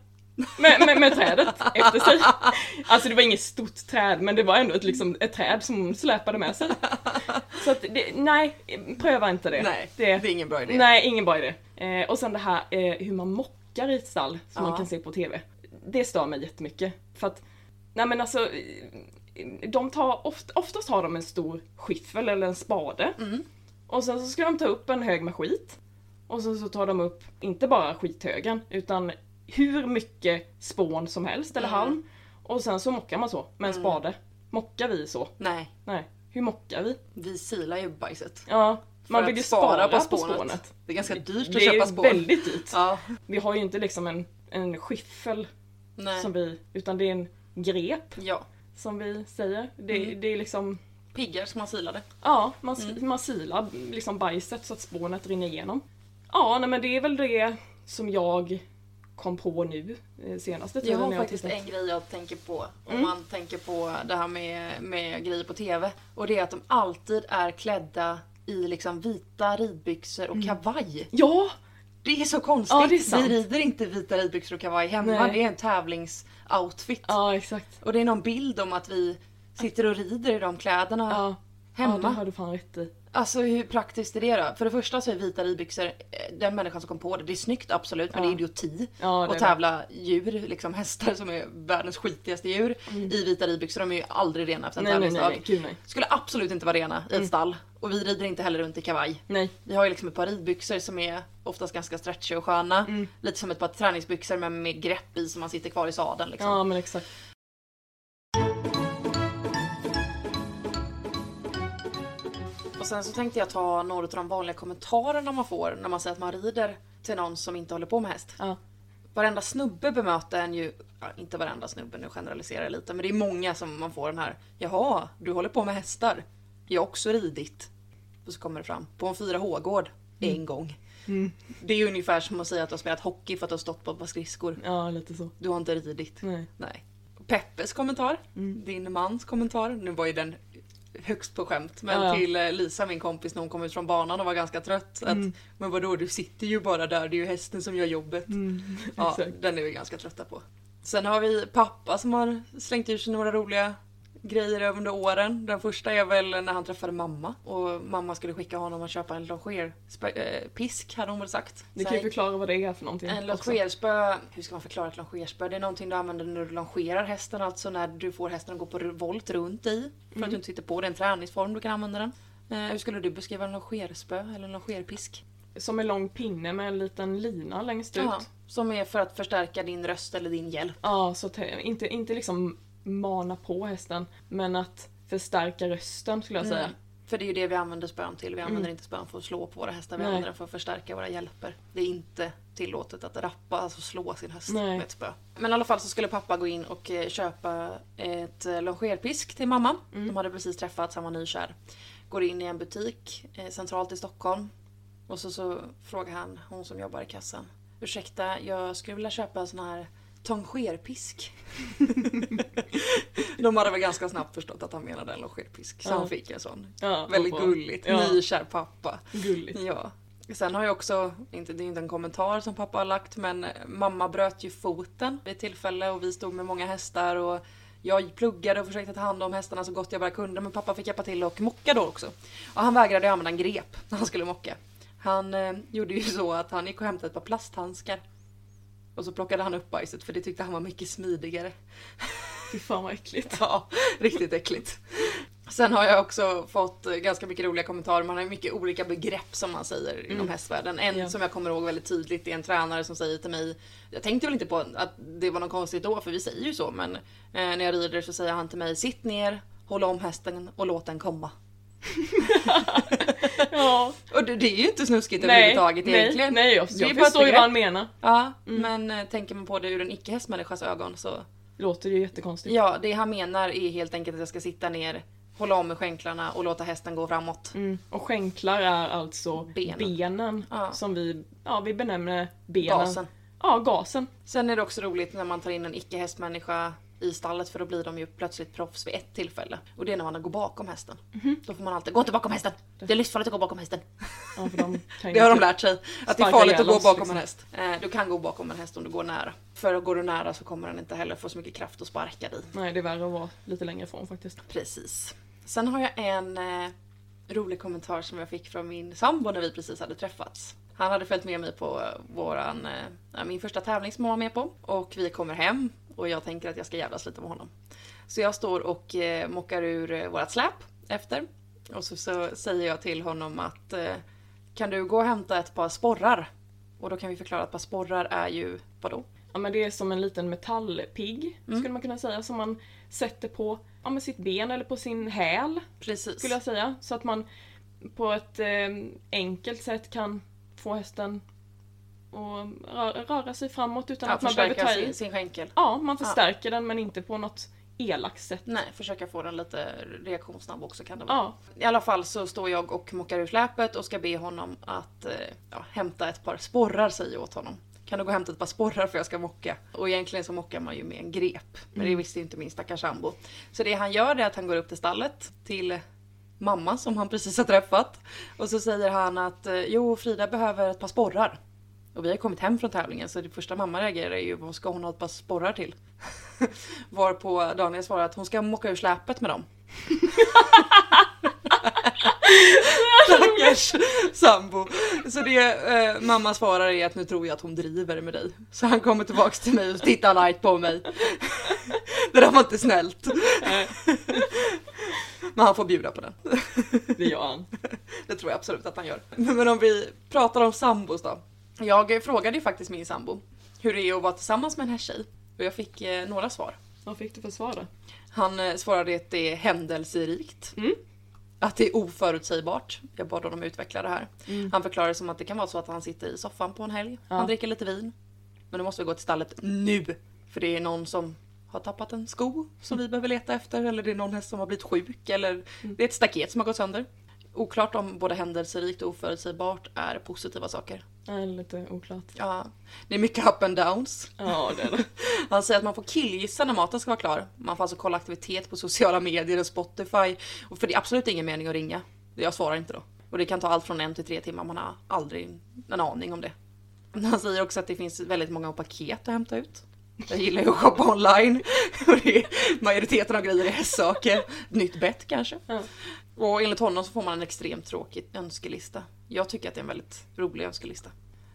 Med, med, med trädet efter sig. Alltså det var inget stort träd men det var ändå ett, liksom, ett träd som hon släpade med sig. Så att det, nej, pröva inte det. Nej, det, det är ingen bra idé. Nej, ingen bra idé. Eh, och sen det här eh, hur man mockar i ett stall som Ja. man kan se på TV. Det stör mig jättemycket. För att, nej men alltså, de tar, oft, oftast har de en stor skiffel eller en spade. Mm. Och sen så ska de ta upp en hög med skit. Och sen så tar de upp, inte bara skithögen, utan hur mycket spån som helst eller Mm. halm. Och sen så mockar man så med en spade. Mockar vi så? Nej, Nej. Hur mockar vi? vi silar ju bajset. Ja, man vill ju spara, på spånet. spånet. Det är ganska dyrt att Det köpa är spån. väldigt dyrt. Ja. Vi har ju inte liksom en, en skiffel Nej. som vi, utan det är en grep Ja. Som vi säger. Det, Mm. det är liksom, Piggar som man silade. ja, man, Mm. man silar liksom bajset så att spånet rinner igenom. Ja, nej men det är väl det som jag kom på nu eh, senaste Jag tiden har jag faktiskt tittat. en grej jag tänker på om Mm. man tänker på det här med, med grejer på TV. Och det är att de alltid är klädda i liksom vita ridbyxor och kavaj. Ja! Det är så konstigt. Mm. Ja, är. Vi rider inte vita ridbyxor och kavaj hemma. Nej. Det är en tävlingsoutfit. Ja, exakt. Och det är någon bild om att vi sitter och rider i de kläderna Ja, ja hemma. det har du fan rätt i. Alltså hur praktiskt är det då? För det första så är vita ridbyxor, eh, den människan som kom på det, det är snyggt absolut men Ja. det är idioti. Ja, att tävla djur, liksom hästar som är världens skitigaste djur i vita ridbyxor. De är ju aldrig rena efter en Mm. Nej, tävlingsdag. nej, nej, gud nej. Skulle absolut inte vara rena i ett stall. Och vi rider inte heller runt i kavaj. Nej. Vi har ju liksom ett par ridbyxor som är oftast ganska stretchiga och sköna. Mm. Lite som ett par träningsbyxor men med grepp i så man sitter kvar i sadeln. Liksom. Ja, men exakt. Och sen så tänkte jag ta några av de vanliga kommentarerna man får när man säger att man rider till någon som inte håller på med häst. Ja. Varenda snubbe bemöter en ju, ja, inte varenda snubbe, nu generaliserar jag lite, men det är många som man får den här Jaha, du håller på med hästar? Jag har också ridit. Och så kommer det fram, på en 4H-gård, en gång. Mm. Det är ju ungefär som att säga att du har spelat hockey för att du har stått på ett par skridskor. Ja, lite så. Du har inte ridit. Nej. Nej. Peppes kommentar, Mm. din mans kommentar, nu var ju den högst på skämt. Men Ja. till eh, Lisa, min kompis, när hon kom ut från banan och var ganska trött. Att, Mm. Men vadå, du sitter ju bara där, det är ju hästen som gör jobbet. Ja, Exakt. den är vi ganska trötta på. Sen har vi pappa som har slängt ur sig några roliga grejer under åren. Den första är väl när han träffade mamma och mamma skulle skicka honom att köpa en longerpisk hade hon väl sagt. Ni kan ju förklara vad det är för någonting. en longerspö, hur ska man förklara ett longerspö? Det är någonting du använder när du longerar hästen, alltså när du får hästen att gå på volt runt i. För Mm. att du inte sitter på, det är en träningsform du kan använda den. Eh, hur skulle du beskriva en longerspö eller en longerpisk? Som en lång pinne med en liten lina längst ut. Ja, som är för att förstärka din röst eller din hjälp. Ja, så inte, inte liksom mana på hästen, men att förstärka rösten skulle jag säga. Mm. För det är ju det vi använder spön till. Vi använder inte spön för att slå på våra hästar, vi Nej. använder den för att förstärka våra hjälper. Det är inte tillåtet att rappa, alltså slå sin häst Nej. med ett spö. Men i alla fall så skulle pappa gå in och eh, köpa ett eh, longerpisk till mamma. Mm. De hade precis träffats, han var nykär. Går in i en butik eh, centralt i Stockholm. Och så, så frågar han hon som jobbar i kassan. Ursäkta, jag skulle vilja köpa en sån här tongerpisk. De hade väl ganska snabbt förstått att han menade en longerpisk. Så Ja. han fick en sån. Ja, Väldigt bra. gulligt. Ja. Nykär pappa. Gulligt. Ja. Sen har jag också, inte, det är inte en kommentar som pappa har lagt, men eh, mamma bröt ju foten vid ett tillfälle och vi stod med många hästar och jag pluggade och försökte ta hand om hästarna så gott jag bara kunde men pappa fick hjälpa till och mocka då också. Och han vägrade använda en grep när han skulle mocka. Han eh, gjorde ju så att han gick och hämtade ett par plasthandskar. Och så plockade han upp bajset för det tyckte han var mycket smidigare. Fy fan vad äckligt. Ja, riktigt äckligt. Sen har jag också fått ganska mycket roliga kommentarer. Man har mycket olika begrepp som man säger inom Mm. hästvärlden. En Ja. som jag kommer ihåg väldigt tydligt är en tränare som säger till mig Jag tänkte väl inte på att det var något konstigt då, för vi säger ju så, men eh, när jag rider så säger han till mig Sitt ner, håll om hästen och låt den komma. Ja. Och det, det är ju inte snuskigt Nej, överhuvudtaget nej, egentligen. nej jag, jag förstår ju vad han menar. Ja, Mm. men eh, tänker man på det ur en icke-hästmänniskas ögon så Låter ju jättekonstigt. Ja, det han menar är helt enkelt att jag ska sitta ner, hålla om med skänklarna och låta hästen gå framåt. Mm. Och skänklar är alltså Benen. benen, Ja. som vi, ja, vi benämner benen. Gasen. Ja, gasen. Sen är det också roligt när man tar in en icke-hästmänniska i stallet för då blir de ju plötsligt proffs vid ett tillfälle. Och det är när man går bakom hästen. Då får man alltid gå inte bakom hästen! Det är livsfarligt att gå bakom hästen. Ja, de Det har de inte- lärt sig. Att det är farligt att gå bakom liksom. en häst. Eh, Du kan gå bakom en häst om du går nära. För går du nära så kommer den inte heller få så mycket kraft att sparka dig. Nej, det är värre att vara lite längre ifrån faktiskt. Precis. Sen har jag en eh, rolig kommentar som jag fick från min sambo när vi precis hade träffats. Han hade följt med mig på eh, våran, ja, min första tävling som han var med på. Och vi kommer hem och jag tänker att jag ska jävlas lite med honom. Så jag står och eh, mockar ur eh, vårat släp efter. Och så, så säger jag till honom att eh, kan du gå och hämta ett par sporrar? Och då kan vi förklara att ett par sporrar är ju, vadå? Ja, men det är som en liten metallpigg, Mm. skulle man kunna säga, som man sätter på ja, med sitt ben eller på sin häl, Precis. skulle jag säga. Så att man på ett eh, enkelt sätt kan få hästen att röra, röra sig framåt utan ja, att man behöver ta i. sin, sin skänkel. Ja, man förstärker den men inte på något elakt sätt. Nej, försöka få den lite reaktionssnabb också kan det vara. Ja, I alla fall så står jag och mockar ur släpet och ska be honom att eh, ja, hämta ett par sporrar säger jag åt honom. Kan du gå och hämta ett par sporrar för jag ska mocka? Och egentligen så mockar man ju med en grep. Men det visste ju inte min stackars sambo. Så det han gör är att han går upp till stallet till mamma som han precis har träffat. Och så säger han att eh, jo Frida behöver ett par sporrar. Och vi har kommit hem från tävlingen så det första mamma reagerar är ju vad ska hon ha ett par sporrar till? Varpå Daniel svarar att hon ska mocka ur släpet med dem. Stackars sambo. Så det eh, mamma svarar är att nu tror jag att hon driver med dig. Så han kommer tillbaks till mig och tittar argt på mig. Det där var inte snällt. Men han får bjuda på den. det gör han. Det tror jag absolut att han gör. Men om vi pratar om sambos då. Jag frågade ju faktiskt min sambo hur det är att vara tillsammans med en hästtjej. Och jag fick eh, några svar. Vad fick du för svar då? Han eh, svarade att det är händelserikt. Mm. Att det är oförutsägbart. Jag bad honom utveckla det här. Mm. Han förklarade som att det kan vara så att han sitter i soffan på en helg. Ja. Han dricker lite vin. Men då måste vi gå till stallet nu. För det är någon som har tappat en sko som vi behöver leta efter. Eller det är någon häst som har blivit sjuk. Eller Mm. det är ett staket som har gått sönder. Oklart om både händelserikt och oförutsägbart är positiva saker. Nej, lite oklart. Ja, det är mycket up and downs. Ja, det är det. Han säger att man får killgissa när maten ska vara klar. Man får alltså kolla aktivitet på sociala medier och Spotify. Och för det är absolut ingen mening att ringa. Jag svarar inte då. Och det kan ta allt från en till tre timmar, man har aldrig en aning om det. Han säger också att det finns väldigt många paket att hämta ut. Jag gillar ju att shoppa online. Majoriteten av grejer är hästsaker. Nytt bett kanske. Ja. Och enligt honom så får man en extremt tråkig önskelista. Jag tycker att det är en väldigt rolig önskelista.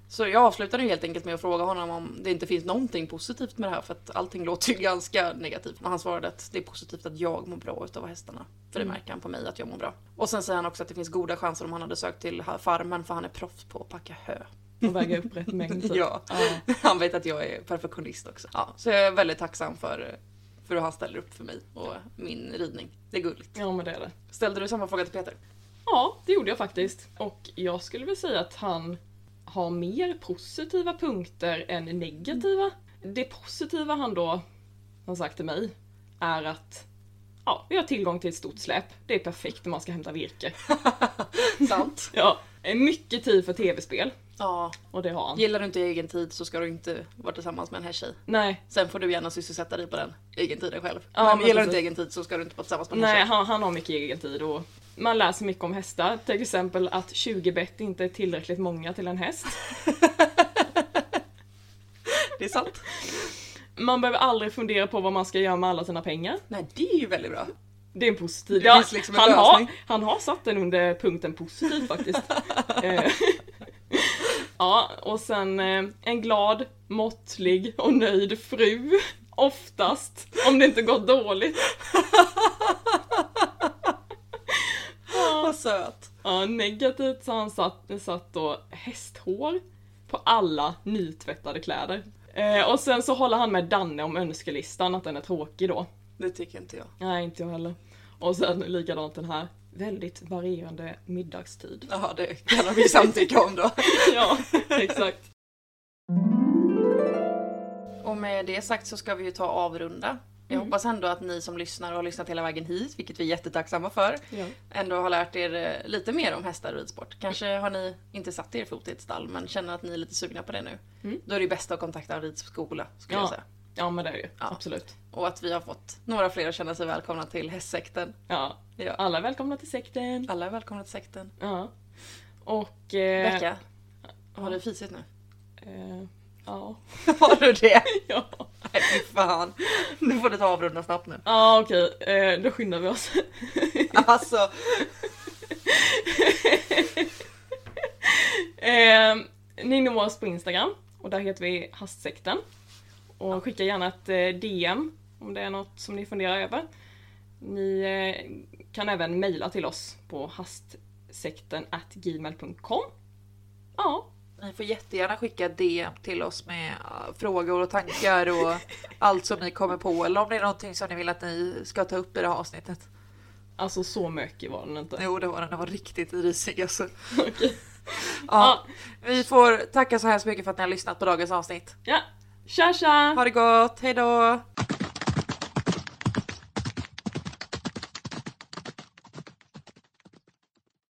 Så jag avslutade ju helt enkelt med att fråga honom om det inte finns någonting positivt med det här för att allting låter ju ganska negativt. Och han svarade att det är positivt att jag mår bra utav hästarna. För det märker han på mig att jag mår bra. Och sen säger han också att det finns goda chanser om han hade sökt till farmen för han är proffs på att packa hö. Och väga upp rätt mängd. typ. Ja. ja. Han vet att jag är perfektionist också. Ja, så jag är väldigt tacksam för, för hur han ställer upp för mig och min ridning. Det är gulligt. Ja, men det är det. Ställde du samma fråga till Peter? Ja, det gjorde jag faktiskt. Och jag skulle väl säga att han har mer positiva punkter än negativa. Det positiva han då har sagt till mig är att ja, vi har tillgång till ett stort släp. Det är perfekt när man ska hämta virke. Sant. Ja, mycket tid för tv-spel. Ja. Och det har han. Gillar du inte egen tid så ska du inte vara tillsammans med en här tjej. Nej, Sen får du gärna sysselsätta dig på den egen tiden själv. Ja, men, men gillar du inte egen tid så ska du inte vara tillsammans med en nej han, han har mycket egen tid och man lär sig mycket om hästar. Till exempel att 20 bett inte är tillräckligt många till en häst. Det är sant. Man behöver aldrig fundera på vad man ska göra med alla sina pengar. Nej, det är ju väldigt bra. Det är en positiv. Finns liksom en han, har, han har satt den under punkten positiv faktiskt. Ja, och sen eh, en glad, måttlig och nöjd fru. Oftast, om det inte går dåligt. Vad söt. Ja, negativt så har han satt, satt då hästhår på alla nytvättade kläder. Eh, och sen så håller han med Danne om önskelistan, att den är tråkig då. Det tycker inte jag. Nej, inte jag heller. Och sen likadant den här, väldigt varierande middagstid. Jaha, det kan vi samtycka om då. ja, exakt. Och med det sagt så ska vi ju ta avrunda. Jag Mm. hoppas ändå att ni som lyssnar och har lyssnat hela vägen hit, vilket vi är jättetacksamma för, Ja. ändå har lärt er eh, lite mer om hästar och ridsport. Kanske har ni inte satt er fot i ett stall men känner att ni är lite sugna på det nu. Mm. Då är det bäst att kontakta en ridskola skulle Ja. jag säga. Ja, men det är det ju. Ja. Absolut. Och att vi har fått några fler att känna sig välkomna till hästsekten. Ja. Ja. Alla är välkomna till sekten. Alla är välkomna till sekten. Ja. Och... Eh, Becka, har du fisit nu? Eh, ja. Har du det? ja. Nej fy fan. Nu får du ta avrunda snabbt nu. Ja, okej. Eh, då skyndar vi oss. Alltså, Eh, ni når oss på Instagram och där heter vi Hastsekten. Och skicka gärna ett eh, DM om det är något som ni funderar över. Ni eh, kan även mejla till oss på hastsekten@gmail.com. Ja, ni får jättegärna skicka DM till oss med uh, frågor och tankar och allt som ni kommer på. Eller om det är någonting som ni vill att ni ska ta upp i det här avsnittet. alltså så mycket var den inte. Jo, det var den. Den var riktigt risig alltså. Okej. Ja, vi får tacka så hemskt mycket för att ni har lyssnat på dagens avsnitt. Ja, tja tja! Ha det gott, hejdå!